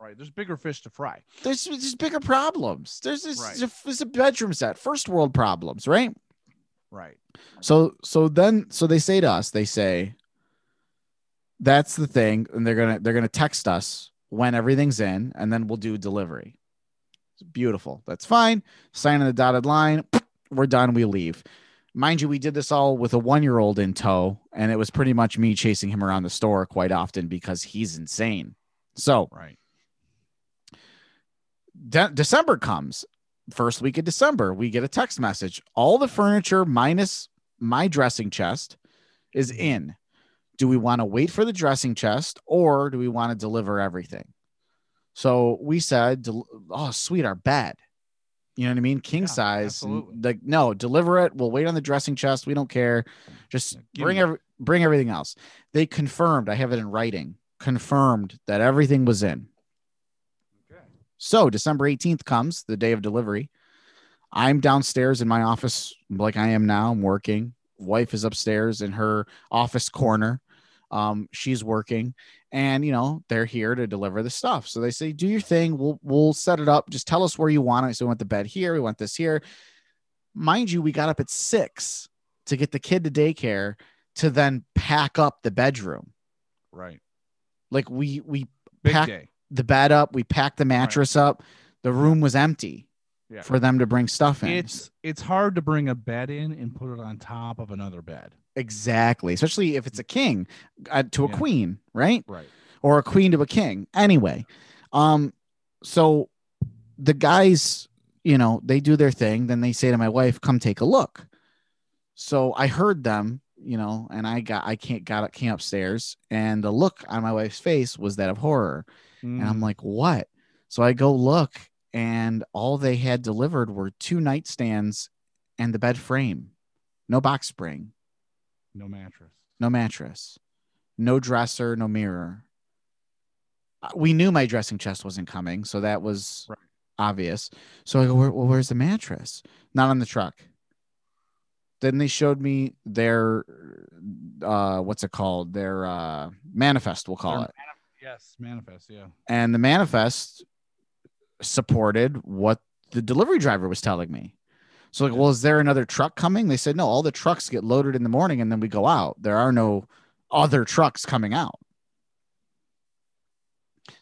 Right. There's bigger fish to fry. There's there's bigger problems. There's this Right. there's a bedroom set, first world problems, right? Right. So so then so they say to us, they say that's the thing, and they're gonna they're gonna text us when everything's in, and then we'll do delivery. It's beautiful. That's fine. Sign on the dotted line. We're done. We leave. Mind you, we did this all with a one year old in tow, and it was pretty much me chasing him around the store quite often because he's insane. So Right. De- December comes, first week of December, we get a text message. All the furniture minus my dressing chest is mm-hmm. in. Do we want to wait for the dressing chest or do we want to deliver everything? So we said, oh, sweet, our bed. You know what I mean? King Yeah, size. Like, no, deliver it. We'll wait on the dressing chest. We don't care. Just Yeah, bring every, bring everything else. They confirmed. I have it in writing. Confirmed that everything was in. Okay. So December 18th comes, the day of delivery. I'm downstairs in my office like I am now. I'm working. Wife is upstairs in her office corner. Um, she's working, and you know, they're here to deliver the stuff. So they say, do your thing. We'll we'll set it up. Just tell us where you want it. So we want the bed here, we want this here. Mind you, we got up at six to get the kid to daycare to then pack up the bedroom. Right. Like we we Big Pack- day. the bed up, we packed the mattress up. The room was empty Yeah. for them to bring stuff in. It's it's hard to bring a bed in and put it on top of another bed. exactly, especially if it's a king uh, to a Yeah. queen, right? Right. Or a queen to a king. Anyway, um, so the guys, you know, they do their thing. Then they say to my wife, "Come take a look." So I heard them, you know, and I got I can't got came upstairs, and the look on my wife's face was that of horror, and I'm Mm. like, what? So I go look, and all they had delivered were two nightstands and the bed frame, no box spring, no mattress. no mattress, no dresser, no mirror. Uh, We knew my dressing chest wasn't coming, so that was Right. obvious. So I go, Where, well, where's the mattress? Not on the truck. Then they showed me their, uh, what's it called? Their uh, manifest, we'll call Their it. Yes, manifest. Yeah. And the manifest supported what the delivery driver was telling me. So like, well, is there another truck coming? They said no. All the trucks get loaded in the morning and then we go out. There are no other trucks coming out.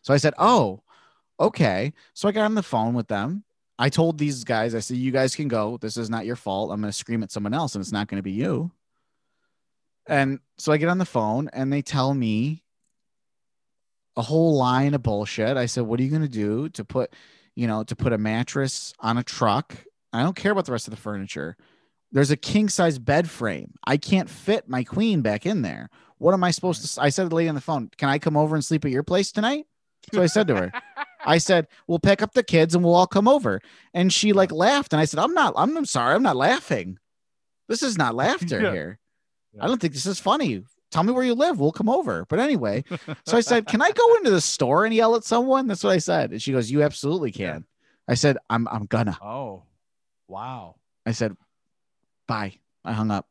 So I said, oh, okay. So I got on the phone with them. I told these guys, I said, you guys can go. This is not your fault. I'm going to scream at someone else and it's not going to be you. And so I get on the phone and they tell me a whole line of bullshit. I said, "What are you going to do to put, you know, to put a mattress on a truck? I don't care about the rest of the furniture. There's a king size bed frame. I can't fit my queen back in there. What am I supposed to?" I said to the lady on the phone, "Can I come over and sleep at your place tonight?" So I said to her, (laughs) I said, "We'll pick up the kids and we'll all come over." And she like laughed, and I said, "I'm not. I'm, I'm sorry. I'm not laughing. This is not laughter Yeah. here. Yeah. I don't think this is funny. Tell me where you live. We'll come over." But anyway, so I said, "Can I go into the store and yell at someone?" That's what I said. And she goes, "You absolutely can." I said, "I'm I'm gonna." Oh, wow. I said, "Bye." I hung up.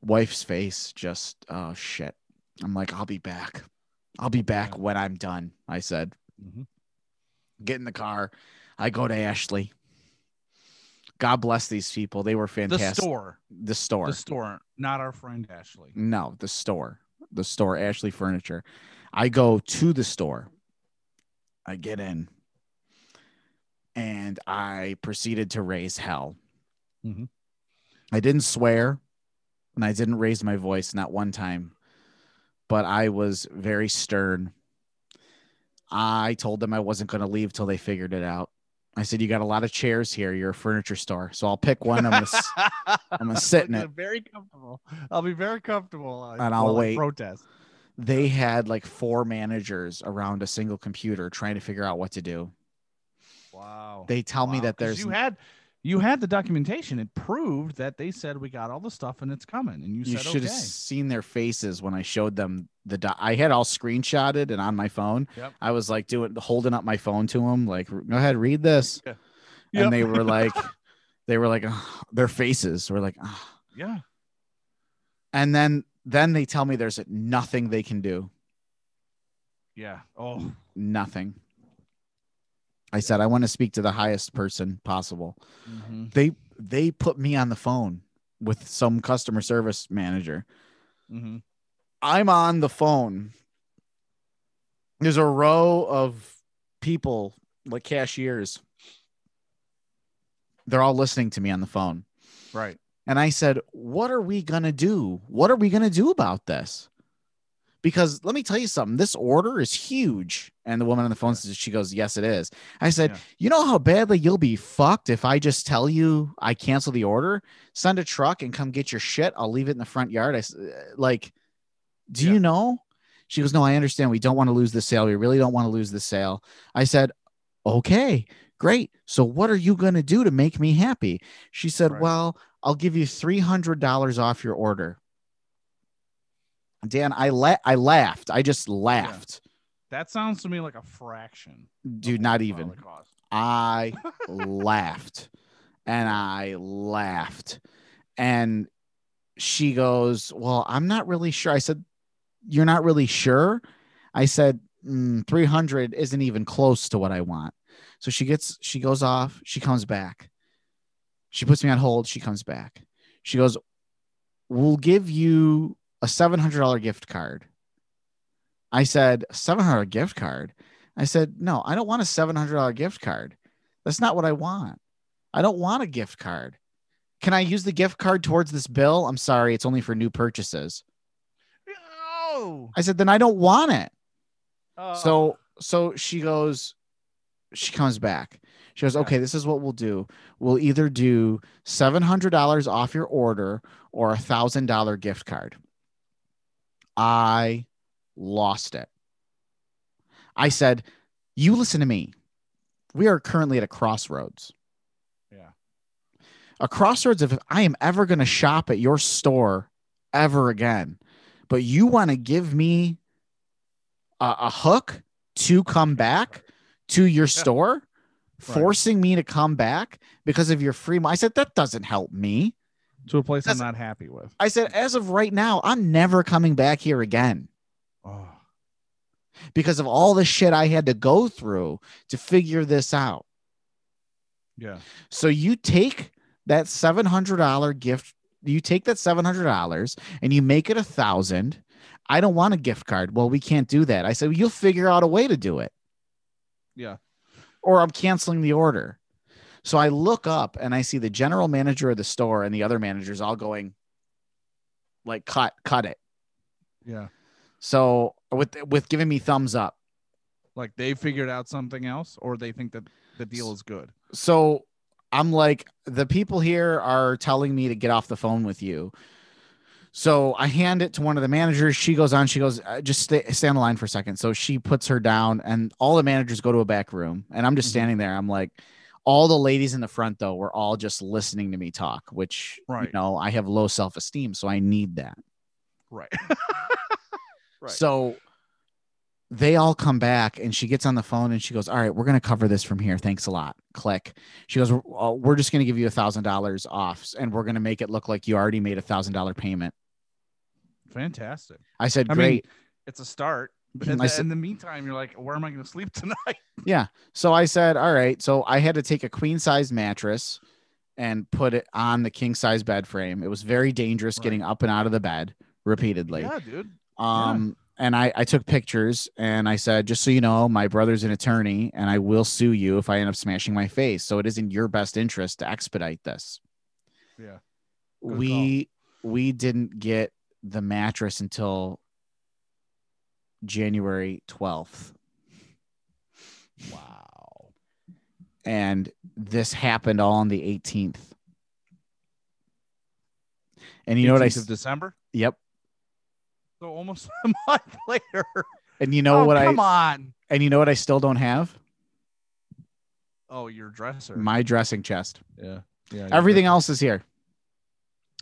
Wife's face just oh shit. I'm like, "I'll be back. I'll be back Yeah. when I'm done." I said, Mhm. "Get in the car." I go to Ashley. God bless these people. They were fantastic. The store. The store. The store, not our friend Ashley. No, the store. The store, Ashley Furniture. I go to the store. I get in. And I proceeded to raise hell. Mhm. I didn't swear and I didn't raise my voice, not one time, but I was very stern. I told them I wasn't going to leave till they figured it out. I said, You got a lot of chairs here. You're a furniture store. So I'll pick one. I'm going (laughs) to I'm gonna sit in it. Very comfortable. I'll be very comfortable. uh, And I'll wait. Protest. they had like four managers around a single computer trying to figure out what to do. Wow. They tell me that there's you had you had the documentation. It proved that they said we got all the stuff and it's coming. And you, you said should okay. have seen their faces when I showed them the doc- I had all screenshotted and on my phone. Yep. I was like doing holding up my phone to them like go ahead read this. Yeah. And they were like (laughs) they were like their faces were like. Yeah. and then then they tell me there's nothing they can do. Yeah. Oh. Nothing. I said I want to speak to the highest person possible. mhm, they they put me on the phone with some customer service manager. mhm. I'm on the phone. There's a row of people like cashiers. They're all listening to me on the phone. Right. And I said, What are we going to do? What are we going to do about this? Because let me tell you something, this order is huge. And the woman on the phone says, She goes, Yes, it is. I said, Yeah. You know how badly you'll be fucked if I just tell you I cancel the order? Send a truck and come get your shit. I'll leave it in the front yard. I s- uh, like, Do Yeah. you know? She goes, No, I understand. We don't want to lose the sale. We really don't want to lose the sale. I said, Okay, great. So what are you going to do to make me happy? She said, Right. Well, I'll give you $300 off your order. Dan, I la- I laughed. I just laughed. That sounds to me like a fraction. Dude, not even. I (laughs) laughed and I laughed. And she goes, Well, I'm not really sure. I said, You're not really sure? I said, "Mm, 300 isn't even close to what I want. So she gets, she goes off, she comes back. She puts me on hold, she comes back. She goes, We'll give you a $700 gift card. I said, $700 gift card? I said, no, I don't want a $700 gift card. That's not what I want. I don't want a gift card. Can I use the gift card towards this bill? I'm sorry, it's only for new purchases. No. I said, then I don't want it. Oh. So so she goes, she comes back. She goes, okay, this is what we'll do. We'll either do seven hundred dollars off your order or a thousand dollar gift card. I lost it. I said, you listen to me. We are currently at a crossroads. Yeah. A crossroads of if I am ever going to shop at your store ever again, but you want to give me a, a hook to come back to your store, forcing me to come back because of your free. I said, that doesn't help me. To a place I'm not happy with. I said, as of right now, I'm never coming back here again Oh, because of all the shit I had to go through to figure this out. yeah. So you take that seven hundred dollar gift, you take that seven hundred dollars and you make it a thousand. I don't want a gift card. Well, we can't do that. I said, you'll figure out a way to do it, Yeah. or I'm canceling the order. So I look up and I see the general manager of the store and the other managers all going, like, cut, cut it. Yeah. So with with giving me thumbs up. Like they figured out something else or they think that the deal is good. so I'm like, the people here are telling me to get off the phone with you. So I hand it to one of the managers. She goes on. She goes, uh, just stay, stay on the line for a second. So she puts her down, and all the managers go to a back room. And I'm just Mhm. standing there. I'm like, all the ladies in the front though were all just listening to me talk, which you know I have low self esteem, so I need that. Right. (laughs) (laughs) Right. So they all come back and she gets on the phone and she goes, All right, we're going to cover this from here. Thanks a lot. Click. She goes, "Uh, We're just going to give you a thousand dollars off and we're going to make it look like you already made a thousand dollar payment. Fantastic. I said, I mean, Great. It's a start. (laughs) But I in, the, in the meantime, you're like, where am I going to sleep (laughs) tonight? yeah. So I said, All right. So I had to take a queen size mattress and put it on the king size bed frame. It was very dangerous Right. getting up and out of the bed repeatedly. yeah, dude. Um, and I, I took pictures and I said, just so you know, my brother's an attorney and I will sue you if I end up smashing my face. So it is in your best interest to expedite this. Yeah. Good we we didn't get the mattress until January 12th. Wow. And this happened all on the 18th. And you know what I 18th of December? Yep. So almost (laughs) a month later. And you know oh, what I come on. and you know what I still don't have? Oh, your dresser. My dressing chest. yeah. Yeah. Everything else is here.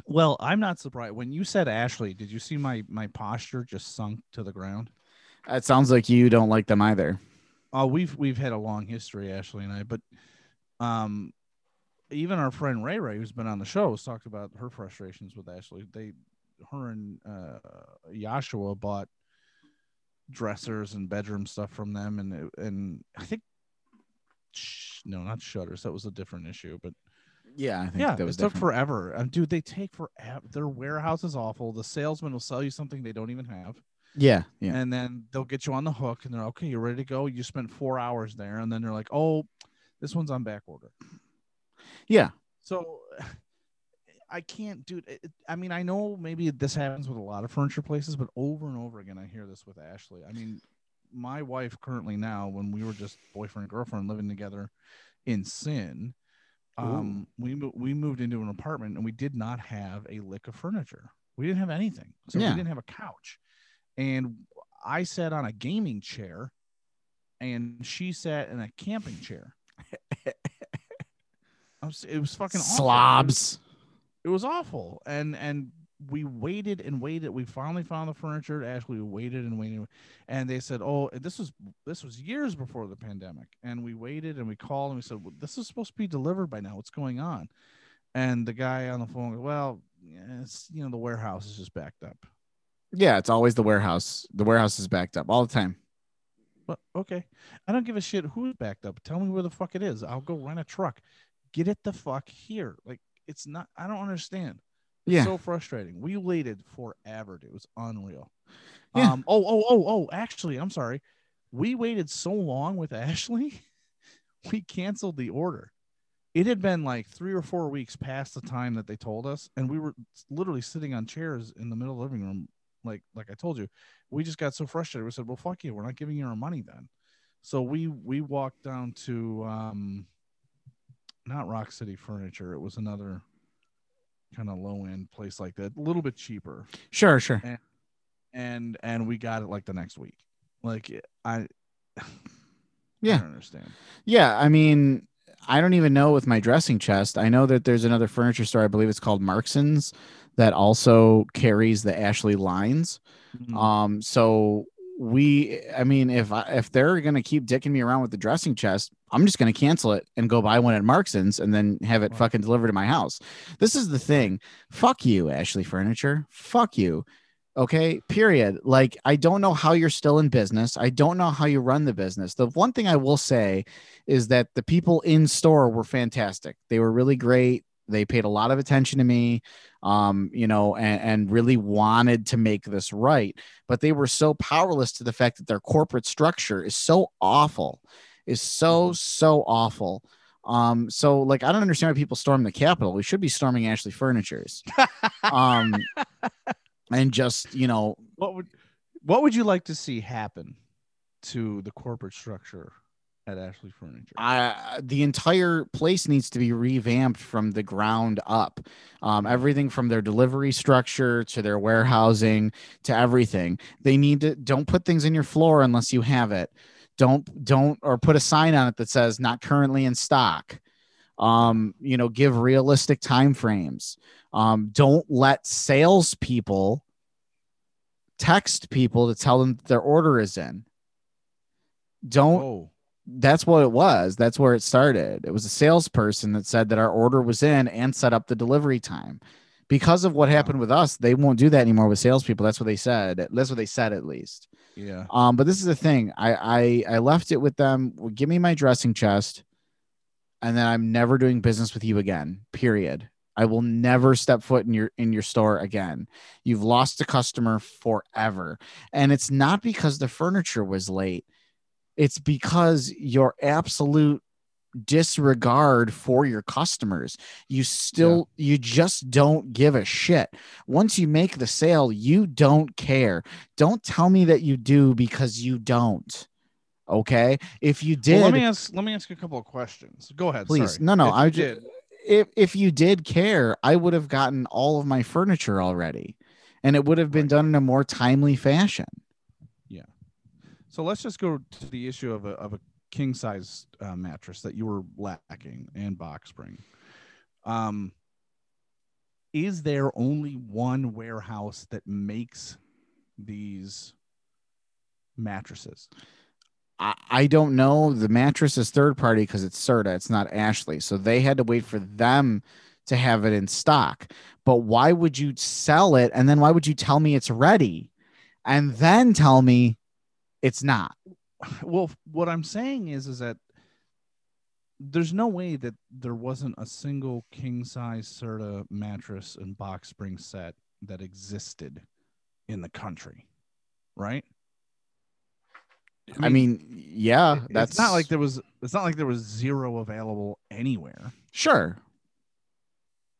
Well, I'm not surprised. When you said Ashley, did you see my my posture just sunk to the ground? It sounds like you don't like them either. Oh, we've we've had a long history, Ashley and I, but um even our friend Ray Ray, who's been on the show, has talked about her frustrations with Ashley. They her and uh Yashua bought dressers and bedroom stuff from them and and I think sh- no, not shutters. That was a different issue, but Yeah, I think yeah, that was it took different. forever. Um, dude, they take forever. Their warehouse is awful. The salesman will sell you something they don't even have, yeah, yeah. and then they'll get you on the hook, and they're okay. You're ready to go. You spent four hours there, and then they're like, "Oh, this one's on back order." Yeah. So (sighs) I can't, do It, I mean, I know maybe this happens with a lot of furniture places, but over and over again, I hear this with Ashley. I mean, my wife currently now, when we were just boyfriend and girlfriend living together in sin, um, we we moved into an apartment and we did not have a lick of furniture. We didn't have anything, so Yeah. we didn't have a couch, and I sat on a gaming chair, and she sat in a camping chair. (laughs) I was, it was fucking awful. It was- it was awful and and we waited and waited. We finally found the furniture ashley we waited and waited and they said oh this was this was years before the pandemic. And we waited and we called and we said well, this is supposed to be delivered by now. What's going on? And the guy on the phone goes, well it's you know the warehouse is just backed up Yeah, it's always the warehouse. The warehouse is backed up all the time. but okay i don't give a shit who's backed up tell me where the fuck it is i'll go rent a truck get it the fuck here like it's not i don't understand It's Yeah. so frustrating. We waited forever, dude. It was unreal. Yeah. Um, oh, oh, oh, oh, actually, I'm sorry. We waited so long with (laughs) Ashley, we canceled the order. It had been like three or four weeks past the time that they told us, and we were literally sitting on chairs in the middle of the living room, like like I told you. We just got so frustrated. We said, Well, fuck you, we're not giving you our money then. So we we walked down to um not Rock City Furniture. It was another kind of low end place like that, a little bit cheaper. Sure, sure. And and we got it like the next week. Like I (sighs) Yeah. I don't understand. Yeah, I mean, I don't even know with my dressing chest. I know that there's another furniture store, I believe it's called Markson's, that also carries the Ashley lines. Mhm. Um, so we, I mean, if I, if they're gonna keep dicking me around with the dressing chest, I'm just gonna cancel it and go buy one at Markson's and then have it fucking delivered to my house. This is the thing. Fuck you, Ashley Furniture. Fuck you. Okay, period. Like, I don't know how you're still in business. I don't know how you run the business. The one thing I will say is that the people in store were fantastic. They were really great. They paid a lot of attention to me, um, you know, and, and really wanted to make this right. But they were so powerless to the fact that their corporate structure is so awful, is so, so awful. Um, so like I don't understand why people storm the Capitol. We should be storming Ashley Furnitures. um and just, you know, What would what would you like to see happen to the corporate structure at Ashley Furniture? I, the entire place needs to be revamped from the ground up. Um, everything from their delivery structure to their warehousing to everything. They need to don't put things in your floor unless you have it. Don't don't or put a sign on it that says not currently in stock. Um, you know, give realistic time frames. Um, don't let salespeople text people to tell them that their order is in. Don't oh, that's what it was. That's where it started. It was a salesperson that said that our order was in and set up the delivery time. Because of what happened with us, they won't do that anymore with salespeople. That's what they said. That's what they said at least. yeah. Um, but this is the thing. I I, I left it with them. Well, Give me my dressing chest, and then I'm never doing business with you again. Period. I will never step foot in your in your store again. You've lost a customer forever. And it's not because the furniture was late. It's because your absolute disregard for your customers. You still you just don't give a shit. Once you make the sale, you don't care. Don't tell me that you do because you don't. Okay? If you did Well, let me ask let me ask you a couple of questions. Go ahead. please sorry. no no If i did. did if if you did care i would have gotten all of my furniture already and it would have been done in a more timely fashion So let's just go to the issue of a of a king size uh, mattress that you were lacking and box spring. Um, is there only one warehouse that makes these mattresses? I, I don't know. The mattress is third party because it's serta it's not ashley. So they had to wait for them to have it in stock. But why would you sell it? And then why would you tell me it's ready? And then tell me it's not Well, what I'm saying is, is that there's no way that there wasn't a single king size Serta mattress and box spring set that existed in the country, right? i mean yeah that's it's not like there was. It's not like there was zero available anywhere. sure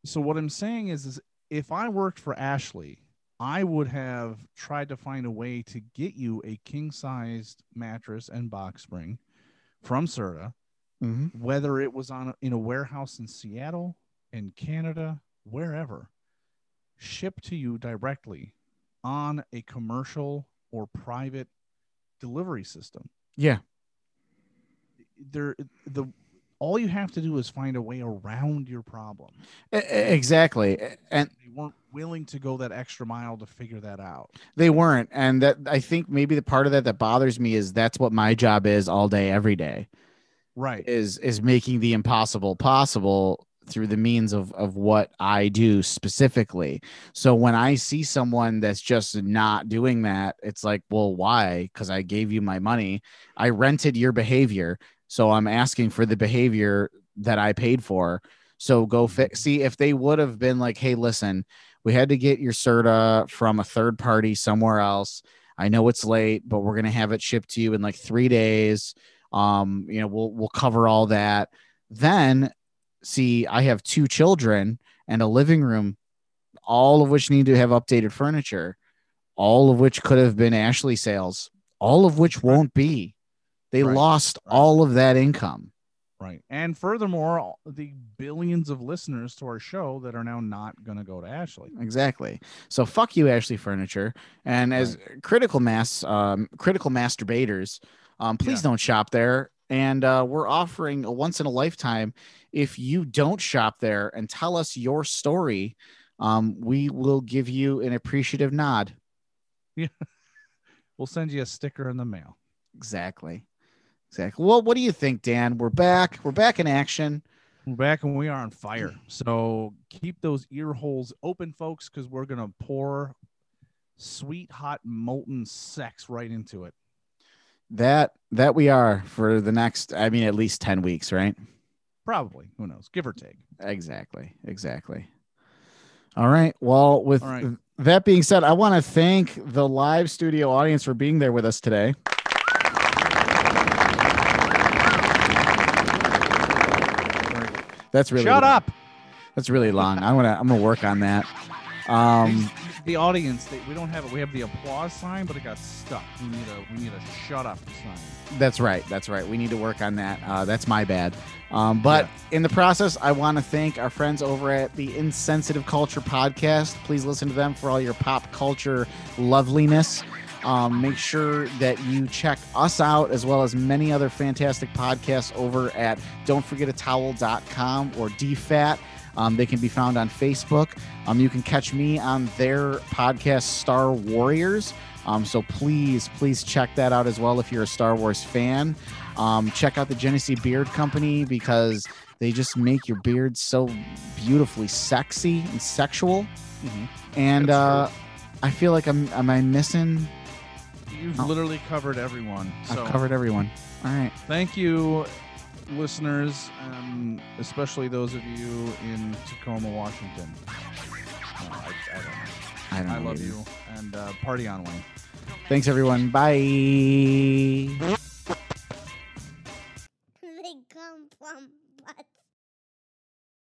So what I'm saying is, is if I worked for Ashley, I would have tried to find a way to get you a king sized mattress and box spring from Serta Mhm. whether it was on a, in a warehouse in Seattle, in Canada, wherever, shipped to you directly on a commercial or private delivery system. yeah There, the all you have to do is find a way around your problem. Exactly and They weren't willing to go that extra mile to figure that out. They weren't, and that I think maybe the part of that that bothers me is that's what my job is all day, every day, Right. is is making the impossible possible through the means of of what I do specifically. So when I see someone that's just not doing that, it's like, well, why? Because I gave you my money, I rented your behavior, so I'm asking for the behavior that I paid for. So go fix. See if they would have been like, hey, listen, we had to get your Serta from a third party somewhere else. I know it's late, but we're gonna have it shipped to you in like three days. Um, you know, we'll we'll cover all that. Then see, I have two children and a living room, all of which need to have updated furniture, all of which could have been Ashley sales, all of which won't be. They Right, lost right. all of that income. Right. And furthermore, the billions of listeners to our show that are now not going to go to Ashley. Exactly. So fuck you, Ashley Furniture. And as critical mass, um, critical masturbators, um, please Yeah. don't shop there. And uh, we're offering a once in a lifetime. If you don't shop there and tell us your story, um, we will give you an appreciative nod. (laughs) Yeah. We'll send you a sticker in the mail. Exactly. Exactly. Well, what do you think, Dan? We're back. We're back in action. We're back and we are on fire. So keep those ear holes open, folks, because we're going to pour sweet, hot, molten sex right into it. That that we are for the next, I mean, at least 10 weeks, right? Probably. Who knows? Give or take. Exactly. Exactly. All right. Well, with right. that being said, I want to thank the live studio audience for being there with us today. That's really Shut long. up. That's really long. I'm gonna I'm gonna work on that. Um, The audience, they, we don't have it. We have the applause sign, but it got stuck. We need a we need a shut up sign. That's right. That's right. We need to work on that. Uh, that's my bad. Um, but in the process, I want to thank our friends over at the Insensitive Culture Podcast. Please listen to them for all your pop culture loveliness. Um, make sure that you check us out as well as many other fantastic podcasts over at don'tforgetatowel.com or DFAT. Um, they can be found on Facebook. Um, you can catch me on their podcast, Star Warriors. Um, so please, please check that out as well if you're a Star Wars fan. Um, check out the Genesee Beard Company because they just make your beard so beautifully sexy and sexual. Mhm. And uh, I feel like I'm am I missing? You've Oh. literally covered everyone. So I've covered everyone. All right. thank you, listeners, um, especially those of you in Tacoma, Washington. Uh, I, I don't know. I don't I love either. you and uh, party on, Wayne. Thanks everyone. Bye. (laughs)